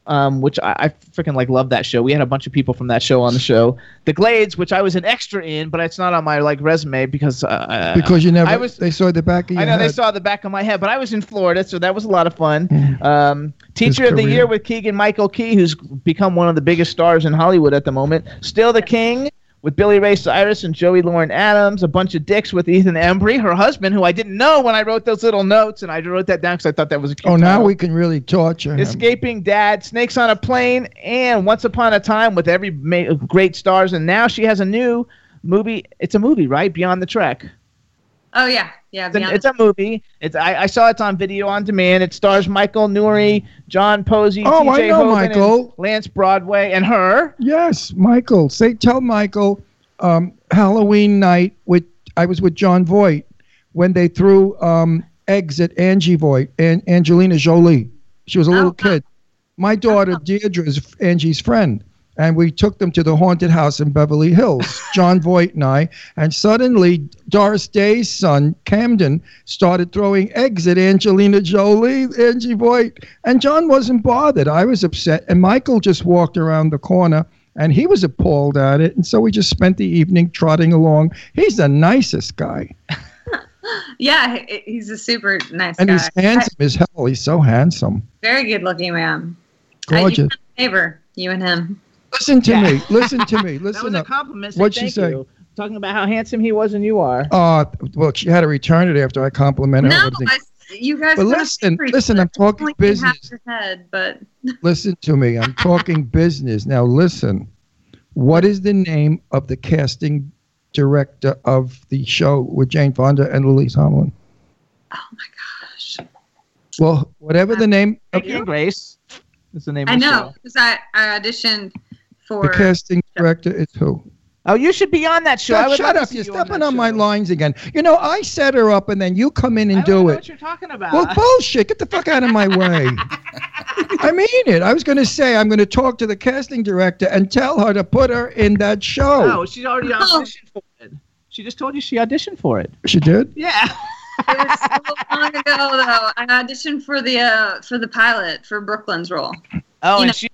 um, which I, I freaking like love that show. We had a bunch of people from that show on the show. The Glades, which I was an extra in, but it's not on my like resume because uh, Because you never. I was they saw the back of your I know they saw the back of my head, but I was in Florida, so that was a lot of fun. Um, Teacher of the. Year with Keegan Michael Key, who's become one of the biggest stars in Hollywood at the moment. Still the King with Billy Ray Cyrus and Joey Lauren Adams. A bunch of dicks with Ethan Embry, her husband, who I didn't know when I wrote those little notes, and I wrote that down because I thought that was a cute. Oh, now title. we can really torture him. Escaping Dad, Snakes on a Plane, and Once Upon a Time with every ma- great stars. And now she has a new movie. It's a movie, right? Beyond the Trek. Oh yeah. Yeah. It's, an- it's a movie. It's I, I saw it on video on demand. It stars Michael Nouri, John Posey, Oh, I TJ know Hogan, Michael. Lance Broadway, and her. Yes, Michael. Say, tell Michael. Um, Halloween night with I was with Jon Voight when they threw um, eggs at Angie Voight and Angelina Jolie. She was a little Oh, wow. kid. My daughter Deirdre is Angie's friend, and we took them to the haunted house in Beverly Hills, Jon Voight and I. And suddenly, Doris Day's son, Camden, started throwing eggs at Angelina Jolie, Angie Voight. And John wasn't bothered. I was upset. And Michael just walked around the corner. And he was appalled at it. And so we just spent the evening trotting along. He's the nicest guy. Yeah, he's a super nice And guy. he's handsome as hell. He's so handsome. Very good looking man. Uh, you Gorgeous. Neighbor, you and him. Listen to me. Listen to me. Listen. That Listen was a up. compliment. What'd Thank she say? you. Talking about how handsome he was and you are. Uh, well, she had to return it after I complimented her. No, you think? I, you guys. But listen, listen. I'm talking Only in half business. your head, but Listen to me. I'm talking business. Now, listen. What is the name of the casting director of the show with Jane Fonda and Lily Tomlin? oh my gosh, Well, whatever the name of Becky and Grace is the name I of the know show. because I, I auditioned for. the casting director is who? Oh, you should be on that show. I Shut, would shut up. You're you on stepping that on my lines again. You know, I set her up and then you come in and I don't do know it. what you're talking about. Well, bullshit. Get the fuck out of my way. I mean it. I was going to say I'm going to talk to the casting director and tell her to put her in that show. No, she's already auditioned for it. She just told you she auditioned for it. She did? Yeah. it was so long ago though. I auditioned for the uh for the pilot for Brooklyn's role. Oh, You and know- she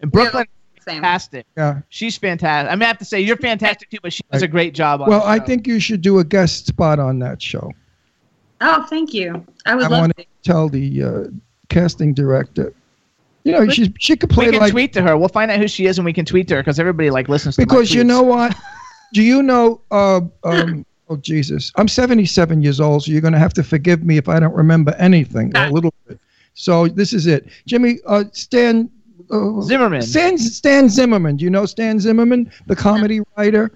in Brooklyn, Same. Fantastic. Yeah. She's fantastic. I mean, I have to say you're fantastic too, but she does a great job on. Well, the I think you should do a guest spot on that show. Oh, thank you. I would I love want to. to tell the uh, casting director. You know, she she could play we can like tweet to her. We'll find out who she is and we can tweet to her because everybody like listens to my because you tweets. know what? Do you know? Uh, um, oh Jesus, I'm 77 years old, so you're going to have to forgive me if I don't remember anything a little bit. So this is it, Jimmy. Uh, Stan uh, Zimmerman. Stan Stan Zimmerman. Do you know Stan Zimmerman, the comedy writer?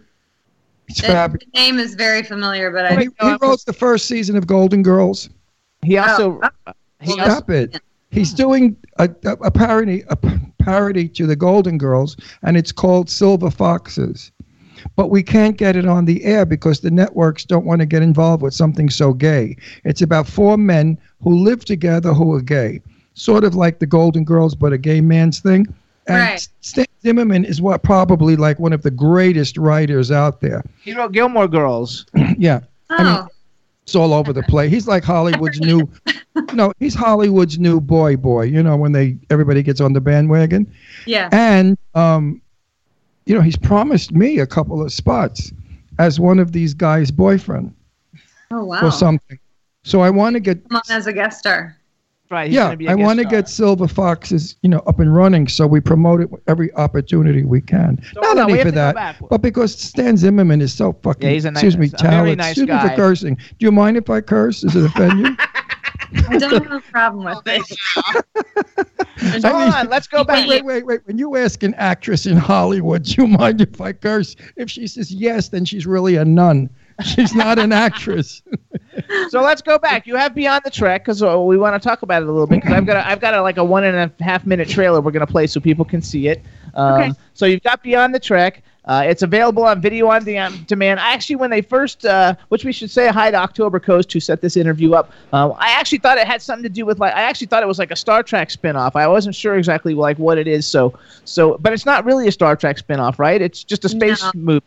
He's The, fabulous. the name is very familiar, but I He, he wrote the first season of Golden Girls. He also Oh, he also, Stop it. He's doing a, a, a parody a p- parody to the Golden Girls, and it's called Silver Foxes. But we can't get it on the air because the networks don't want to get involved with something so gay. It's about four men who live together who are gay, sort of like the Golden Girls, but a gay man's thing. And Right. Stan Zimmerman is what probably like one of the greatest writers out there. he wrote Gilmore Girls. yeah. I mean, Oh, it's all over the place. He's like Hollywood's new no, he's Hollywood's new boy boy, you know, when they everybody gets on the bandwagon. yeah. And um you know, he's promised me a couple of spots as one of these guys' boyfriend Oh wow. or something. So I want to get Come on as a guest star. Right. Yeah, gonna be a I want to get Silver Foxes, you know, up and running so we promote it every opportunity we can. So Not hold only for that, but because Stan Zimmerman is so fucking Yeah, he's a nice- excuse me, talented. nice excuse me for cursing. Do you mind if I curse? Does it offend you? I don't have a problem with it. So hold on, let's go back. Wait, wait, wait, wait. When you ask an actress in Hollywood, do you mind if I curse? If she says yes, then she's really a nun. She's not an actress. So let's go back. You have Beyond the Trek because we want to talk about it a little bit because I've got a, I've got a, like a one and a half minute trailer we're gonna play so people can see it. Um, Okay. So you've got Beyond the Trek. Uh, it's available on video on de- demand. Actually, when they first, uh, which we should say hi to October Coast who set this interview up. Uh, I actually thought it had something to do with like I actually thought it was like a Star Trek spinoff. I wasn't sure exactly like what it is. So so, but it's not really a Star Trek spinoff, right? It's just a space No. movie,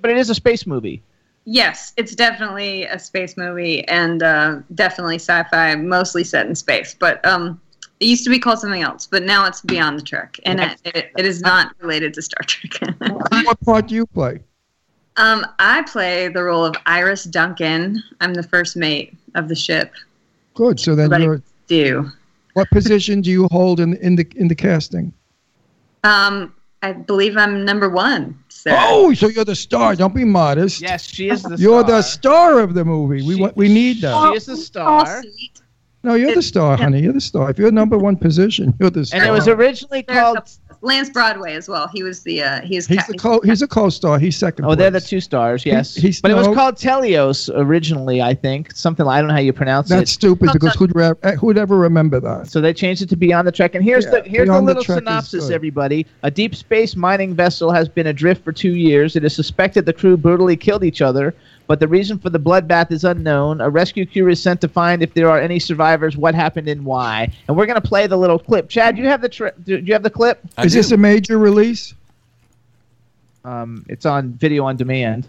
but it is a space movie. Yes, it's definitely a space movie and uh, definitely sci-fi, mostly set in space. But um, it used to be called something else, but now it's Beyond the Trek, and it, it, it is not related to Star Trek. what part do you play? um, I play the role of Iris Duncan. I'm the first mate of the ship. Good. So then Everybody you're do. what position do you hold in in the in the casting? Um, I believe I'm number one. So. Oh, so you're the star. Don't be modest. Yes, she is the star. You're star. the star of the movie. We want we need that. She is the star. No, you're the star, honey. You're the star. If you're number one position, you're the star. And it was originally There's called. Lance Broadway as well. He was the uh, he was He's ca- the co. He's a co-star. He's second. Oh, they're the two stars. Yes, he's- but it was called Telios originally. I think something. I don't know how you pronounce That's it. That's stupid because who'd re- eh, who'd ever remember that? So they changed it to Beyond the Trek. And here's Yeah, the here's the Beyond the little Trek synopsis, everybody. A deep space mining vessel has been adrift for two years. It is suspected the crew brutally killed each other, but the reason for the bloodbath is unknown. A rescue crew is sent to find if there are any survivors, what happened, and why. And we're gonna play the little clip. Chad, do you have the tri- do you have the clip? I Is do. this a major release? Um, it's on video on demand.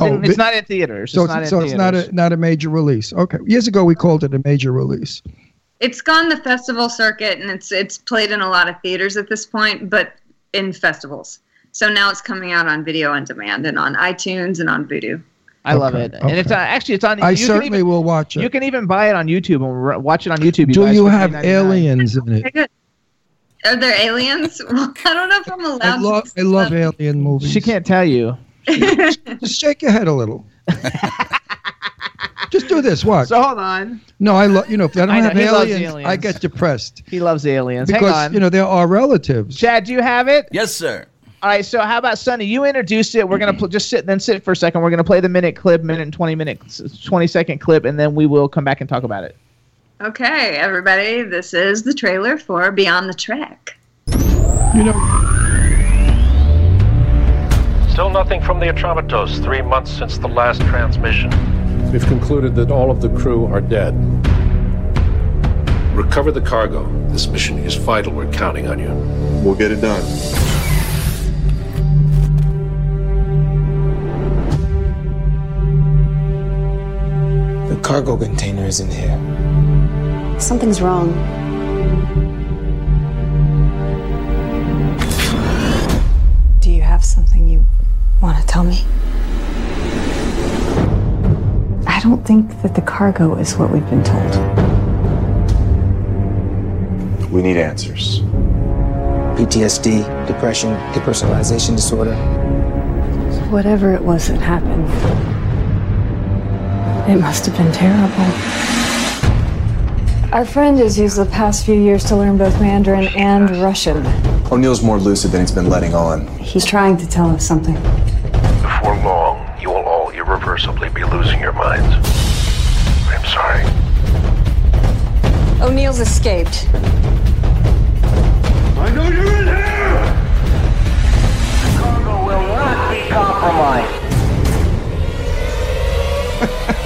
Oh, it's vi- not in theaters. So it's not it's, in so it's not a not a major release. Okay. Years ago we called it a major release. It's gone the festival circuit and it's it's played in a lot of theaters at this point, but in festivals. So now it's coming out on video on demand and on iTunes and on Vudu. I love Okay, it, and it's uh, actually it's on. I you can certainly even, will watch it. You can even buy it on YouTube and r- watch it on YouTube. Do you have aliens in it? Are there aliens? Well, I don't know if I'm allowed I love to. I love alien movies. She can't tell you. Just shake your head a little. Just do this. Watch. So hold on. No, I love. You know, if I don't I know, have aliens, aliens. I get depressed He loves aliens. because Hang on. you know they're our relatives. Chad, do you have it? Yes, sir. All right. So how about Sunny? You introduced it. We're gonna pl- just sit then sit for a second. We're gonna play the minute clip, minute and twenty minute, twenty second clip, and then we will come back and talk about it. Okay, everybody, this is the trailer for Beyond the Trek. You know, Still nothing from the Atromitos, three months since the last transmission. We've concluded that all of the crew are dead. Recover the cargo. This mission is vital. We're counting on you. We'll get it done. Cargo container is in here. Something's wrong. Do you have something you want to tell me? I don't think that the cargo is what we've been told. We need answers. PTSD, depression, depersonalization disorder. Whatever it was that happened, it must have been terrible. Our friend has used the past few years to learn both Mandarin and Russian. O'Neill's more lucid than he's been letting on. He's trying to tell us something. Before long, you will all irreversibly be losing your minds. I'm sorry. O'Neill's escaped. I know you're in here! The cargo will not be compromised.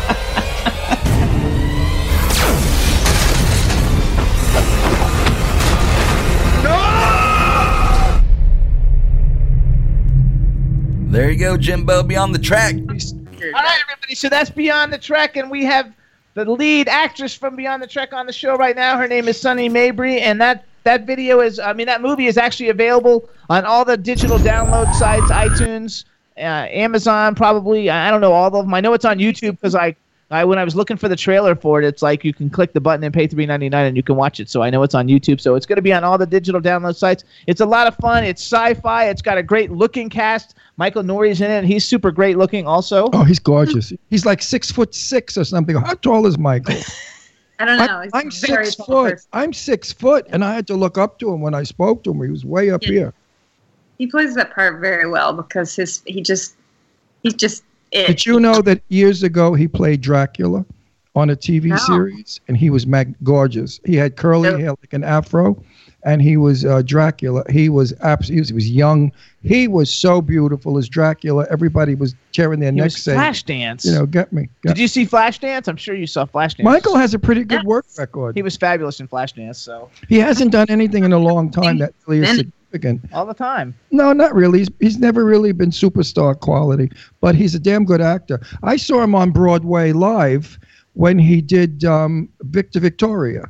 go, Jimbo. Beyond the Trek. All right, everybody. So that's Beyond the Trek, and we have the lead actress from Beyond the Trek on the show right now. Her name is Sunny Mabrey, and that that video is, I mean, that movie is actually available on all the digital download sites, iTunes, uh, Amazon, probably. I I don't know all of them. I know it's on YouTube because I. I, when I was looking for the trailer for it, it's like you can click the button and pay three ninety nine and you can watch it. So I know it's on YouTube. So it's going to be on all the digital download sites. It's a lot of fun. It's sci-fi. It's got a great looking cast. Michael Nouri's in it. and He's super great looking also. oh, he's gorgeous. He's like six foot six or something. How tall is Michael? I don't know. I, He's I'm six foot. person. I'm six foot, and I had to look up to him when I spoke to him. He was way up here. He plays that part very well because his he just he's just it. Did you know that years ago he played Dracula on a TV No. series, and he was mag- gorgeous. He had curly No. hair like an afro, and he was uh, Dracula. He was absolutely. He was young. He was so beautiful as Dracula. Everybody was tearing their He necks was saying, Flashdance. "You know, get me." Did you see Flashdance? I'm sure you saw Flashdance. Michael has a pretty good work record. He was fabulous in Flashdance, so He hasn't done anything in a long time that really is Then- significant. all the time. No, not really. He's, he's never really been superstar quality, but he's a damn good actor. I saw him on Broadway live when he did um, Victor Victoria.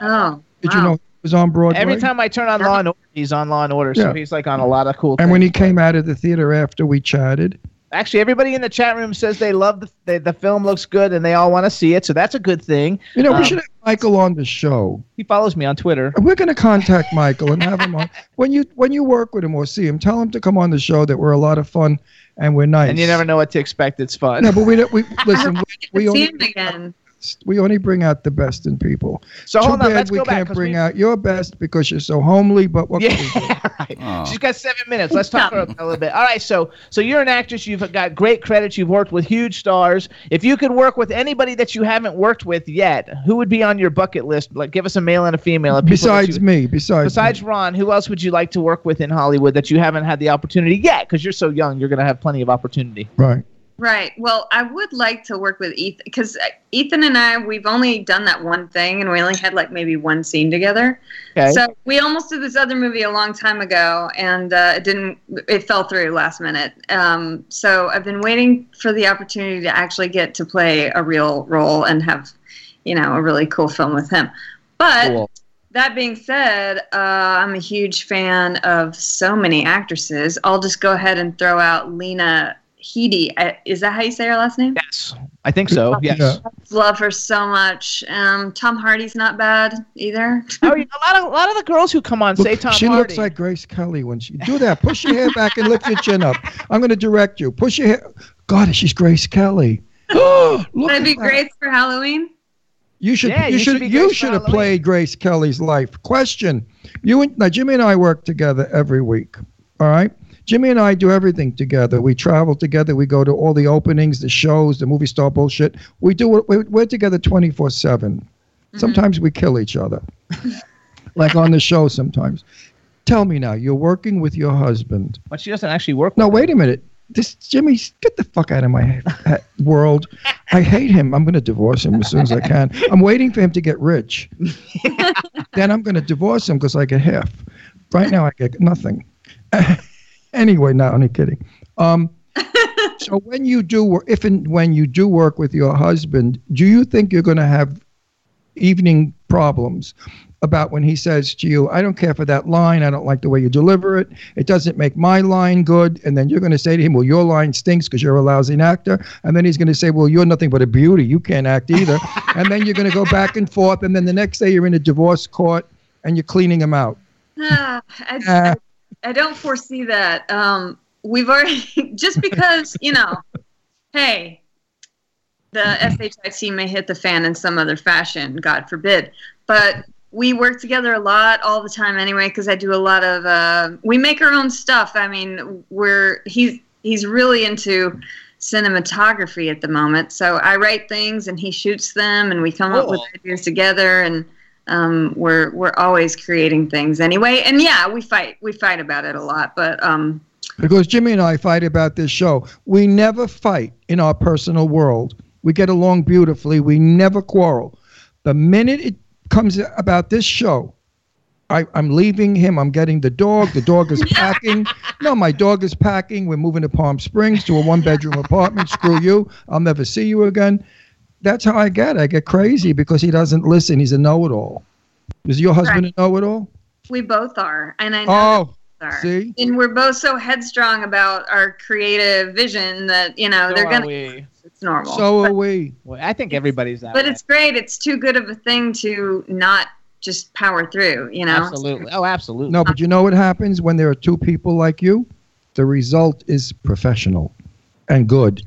Oh, Did you know he was on Broadway? Every time I turn on Law and Order, he's on Law and Order, so he's like on a lot of cool. and when he things. came out of the theater after we chatted, Actually, everybody in the chat room says they love the the, the film looks good and they all want to see it, so that's a good thing. you know, Um, we should have Michael on the show. He follows me on Twitter. We're going to contact Michael and have him on. When you when you work with him or see him, tell him to come on the show. That we're a lot of fun and we're nice. And you never know what to expect. It's fun. No, but we don't. We listen. We, we see only him again. we only bring out the best in people. So Too hold on, bad let's we go back, can't 'cause bring we- out your best because you're so homely. But what can we do? right. Oh. She's got seven minutes. Let's talk her up a little bit. All right, so so you're an actress. You've got great credits. You've worked with huge stars. If you could work with anybody that you haven't worked with yet, who would be on your bucket list? Like, give us a male and a female. of people that Besides you- me, besides Besides Ron, who else would you like to work with in Hollywood that you haven't had the opportunity yet? Because you're so young, you're going to have plenty of opportunity. Right. Right. Well, I would like to work with Ethan because Ethan and I, we've only done that one thing and we only had like maybe one scene together. Okay. So we almost did this other movie a long time ago and uh, it didn't, it fell through last minute. Um, so I've been waiting for the opportunity to actually get to play a real role and have, you know, a really cool film with him. But. Cool. That being said, uh, I'm a huge fan of so many actresses. I'll just go ahead and throw out Lena Headey. I, is that how you say her last name? Yes, I think so. Yes. Love her so much. Um, Tom Hardy's not bad either. Oh, you know, a lot of a lot of the girls who come on say Tom she Hardy. looks like Grace Kelly when she do that. Push your hair back and lift your chin up. I'm going to direct you. Push your hair. God, she's Grace Kelly. Look Would it be that. great for Halloween? You should. Yeah, you you should. should You should have played Grace Kelly's life. Question: You and now Jimmy and I work together every week. All right. Jimmy and I do everything together. We travel together. We go to all the openings, the shows, the movie star bullshit. We do. it- We're, we're together twenty four seven. Mm-hmm. Sometimes we kill each other, like on the show. Sometimes. Tell me now, you're working with your husband. But she doesn't actually work. No, with wait a minute. This Jimmy, get the fuck out of my world. I hate him. I'm going to divorce him as soon as I can. I'm waiting for him to get rich. then I'm going to divorce him because I get half. Right now, I get nothing. Anyway, no, only kidding. Um, so when you do, if and when you do work with your husband, do you think you're going to have evening problems about when he says to you, I don't care for that line. I don't like the way you deliver it. It doesn't make my line good. And then you're going to say to him, Well, your line stinks because you're a lousy actor. And then he's going to say, Well, you're nothing but a beauty. You can't act either. and then you're going to go back and forth. And then the next day you're in a divorce court and you're cleaning him out. Ah, I, Uh. I, I don't foresee that. Um, we've already just because you know, hey, the SHIT may hit the fan in some other fashion, God forbid. But we work together a lot all the time anyway because I do a lot of uh, we make our own stuff. I mean, we're he's he's really into cinematography at the moment. So I write things and he shoots them and we come up with ideas together and um, we're we're always creating things anyway. And yeah, we fight we fight about it a lot, but um, Because Jimmy and I fight about this show. We never fight in our personal world. We get along beautifully. We never quarrel. The minute it comes about this show, I, I'm leaving him. I'm getting the dog. The dog is packing. No, my dog is packing. We're moving to Palm Springs to a one bedroom apartment. Screw you. I'll never see you again. That's how I get. I get crazy because he doesn't listen. He's a know it all. Is your husband a know it all? we both are, and I know Oh, are. see? and we're both so headstrong about our creative vision that you know So they're are gonna. we. It's normal. So but, are we. Well, I think everybody's that but way. it's great. It's too good of a thing to not just power through. You know. Absolutely. Oh, absolutely. No, but you know what happens when there are two people like you? The result is professional and good.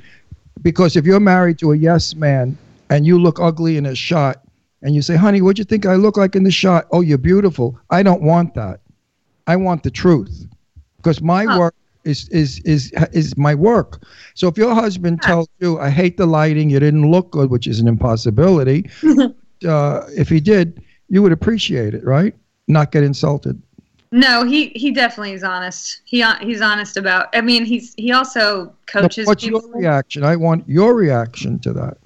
Because if you're married to a yes man and you look ugly in a shot and you say, honey, what do you think I look like in the shot? Oh, you're beautiful. I don't want that. I want the truth. Because my Huh. work is, is, is, is my work. So if your husband tells you, I hate the lighting, you didn't look good, which is an impossibility, uh, if he did, you would appreciate it, right? Not get insulted. No, he he definitely is honest. He he's honest about. I mean, he's he also coaches what's people. your reaction? I want your reaction to that.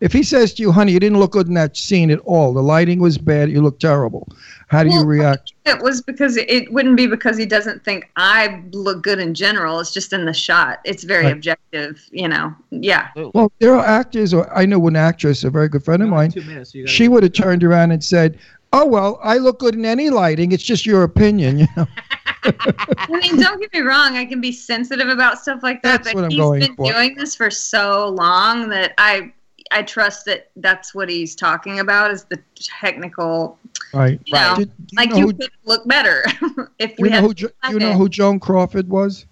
If he says to you, honey, you didn't look good in that scene at all, the lighting was bad, you look terrible, how do you react? It was because it wouldn't be because he doesn't think I look good in general. It's just in the shot. It's very Right. objective, you know. Yeah. Well, there are actors, or I know an actress, a very good friend of mine, Two minutes. You she would have turned around and said, oh, well, I look good in any lighting, it's just your opinion, you know. I mean, don't get me wrong. I can be sensitive about stuff like that, That's but what I'm he's going been for. doing this for so long that I I trust that that's what he's talking about is the technical. Right. You know, Did- you like know you who- could look better if You we know, had. who, Jo- you know who Joan Crawford was?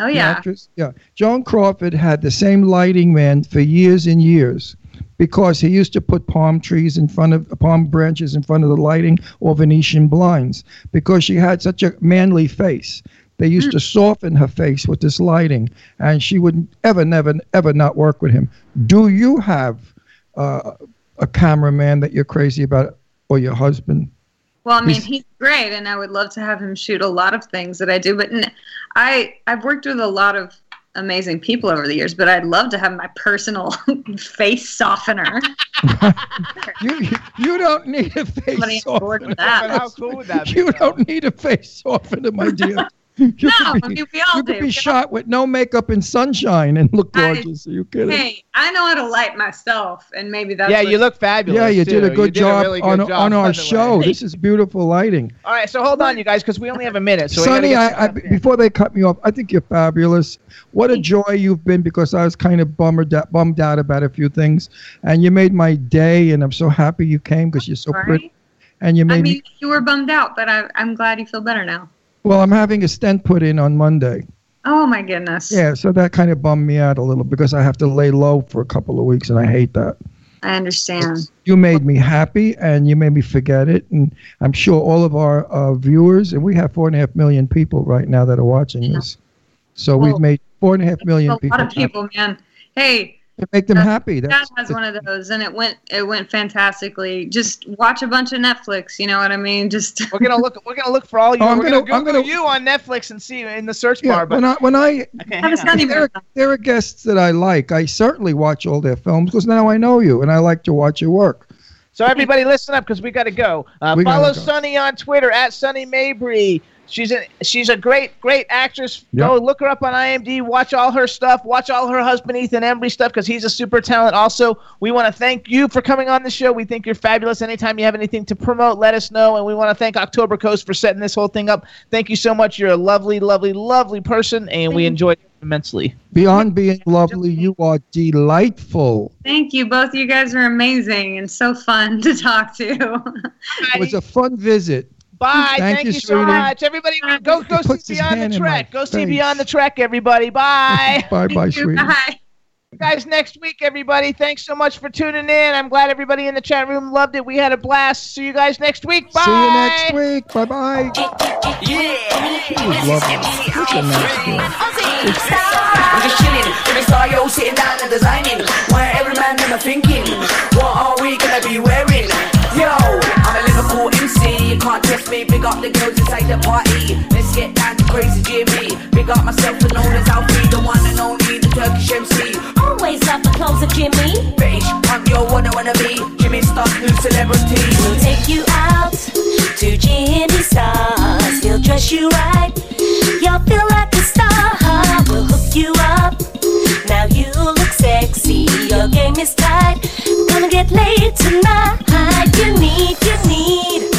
oh yeah. actress? Yeah. Joan Crawford had the same lighting man for years and years because he used to put palm trees in front of palm branches in front of the lighting or Venetian blinds because she had such a manly face. They used to soften her face with this lighting, and she would ever, never, ever not work with him. Do you have uh, a cameraman that you're crazy about, or your husband? Well, I mean, He's- he's great, and I would love to have him shoot a lot of things that I do. But n- I I've worked with a lot of amazing people over the years, but I'd love to have my personal face softener. You you don't need a face Somebody on softener. that. How cool would that be? You don't need a face softener, my dear. You No, could I be, mean, we all you do. could be shot with no makeup and sunshine and look I- gorgeous. Are you kidding? Hey, I know how to light myself, and maybe that's yeah, what- you look fabulous. yeah, you too. did a good did job, really good on, job, on our show. This is beautiful lighting. All right, so hold on, you guys, because we only have a minute. So Sunny, I, I, before they cut me off, I think you're fabulous. What a joy you've been because I was kind of bummed out, bummed out about a few things, and you made my day, and I'm so happy you came because you're so Sorry. pretty, and you made I me. mean, you were bummed out, but I, I'm glad you feel better now. Well, I'm having a stent put in on Monday. Oh my goodness. Yeah, so that kind of bummed me out a little because I have to lay low for a couple of weeks, and I hate that. I understand. You made me happy, and you made me forget it, and I'm sure all of our uh, viewers, and we have four and a half million people right now that are watching this. So Well, we've made four and a half million a people. lot of people, man. Hey, To make them happy. Dad That's, has one of those, and it went it went fantastically. Just watch a bunch of Netflix. You know what I mean? Just We're gonna look. We're gonna look for all you. Oh, I'm we're gonna- gonna, I'm Google gonna- you on Netflix and see you in the search yeah, bar. But when I when I okay, have a hang on. Sunny there, are, there are guests that I like. I certainly watch all their films because now I know you, and I like to watch your work. So everybody, listen up because we got to go. Uh, We gotta follow go. Sunny on Twitter at Sunny Mabrey. She's a she's a great great actress. Go look her up on IMDb. Watch all her stuff. Watch all her husband Ethan Embry stuff because he's a super talent. Also, we want to thank you for coming on the show. We think you're fabulous. Anytime you have anything to promote, let us know. And we want to thank October Coast for setting this whole thing up. Thank you so much. You're a lovely, lovely, lovely person, and we enjoyed it immensely. Beyond being lovely, you are delightful. thank you. Both of you guys are amazing and so fun to talk to. It was a fun visit. Bye. Thank Thank, you, you, so sweetie. much. Everybody, go go He see Beyond the in Trek. Go see. Beyond the Trek, everybody. Bye. Bye bye, sweetie. Bye. guys next week everybody thanks so much for tuning in i'm glad everybody in the chat room loved it we had a blast see you guys next week bye See you next week. Bye bye. She was lovely. Such a nice girl. I'm just chilling, with a star, yo, sitting down and designing. Where every man never thinking, what are we gonna be wearing? Yo, I'm a Liverpool MC, you can't test me. Big up the girls inside the party. Let's get down to crazy Jimmy. Big up myself and known as Alfie, the one and only, the Turkish MC. Always love the clothes of Jimmy. Bitch, I'm your one I wanna be. Jimmy Star, new celebrity. We'll take you out to Jimmy Stars. He'll dress you right. You'll feel like a star. We'll hook you up. Now you look sexy, your game is tight. Gonna get laid tonight. You need, you need.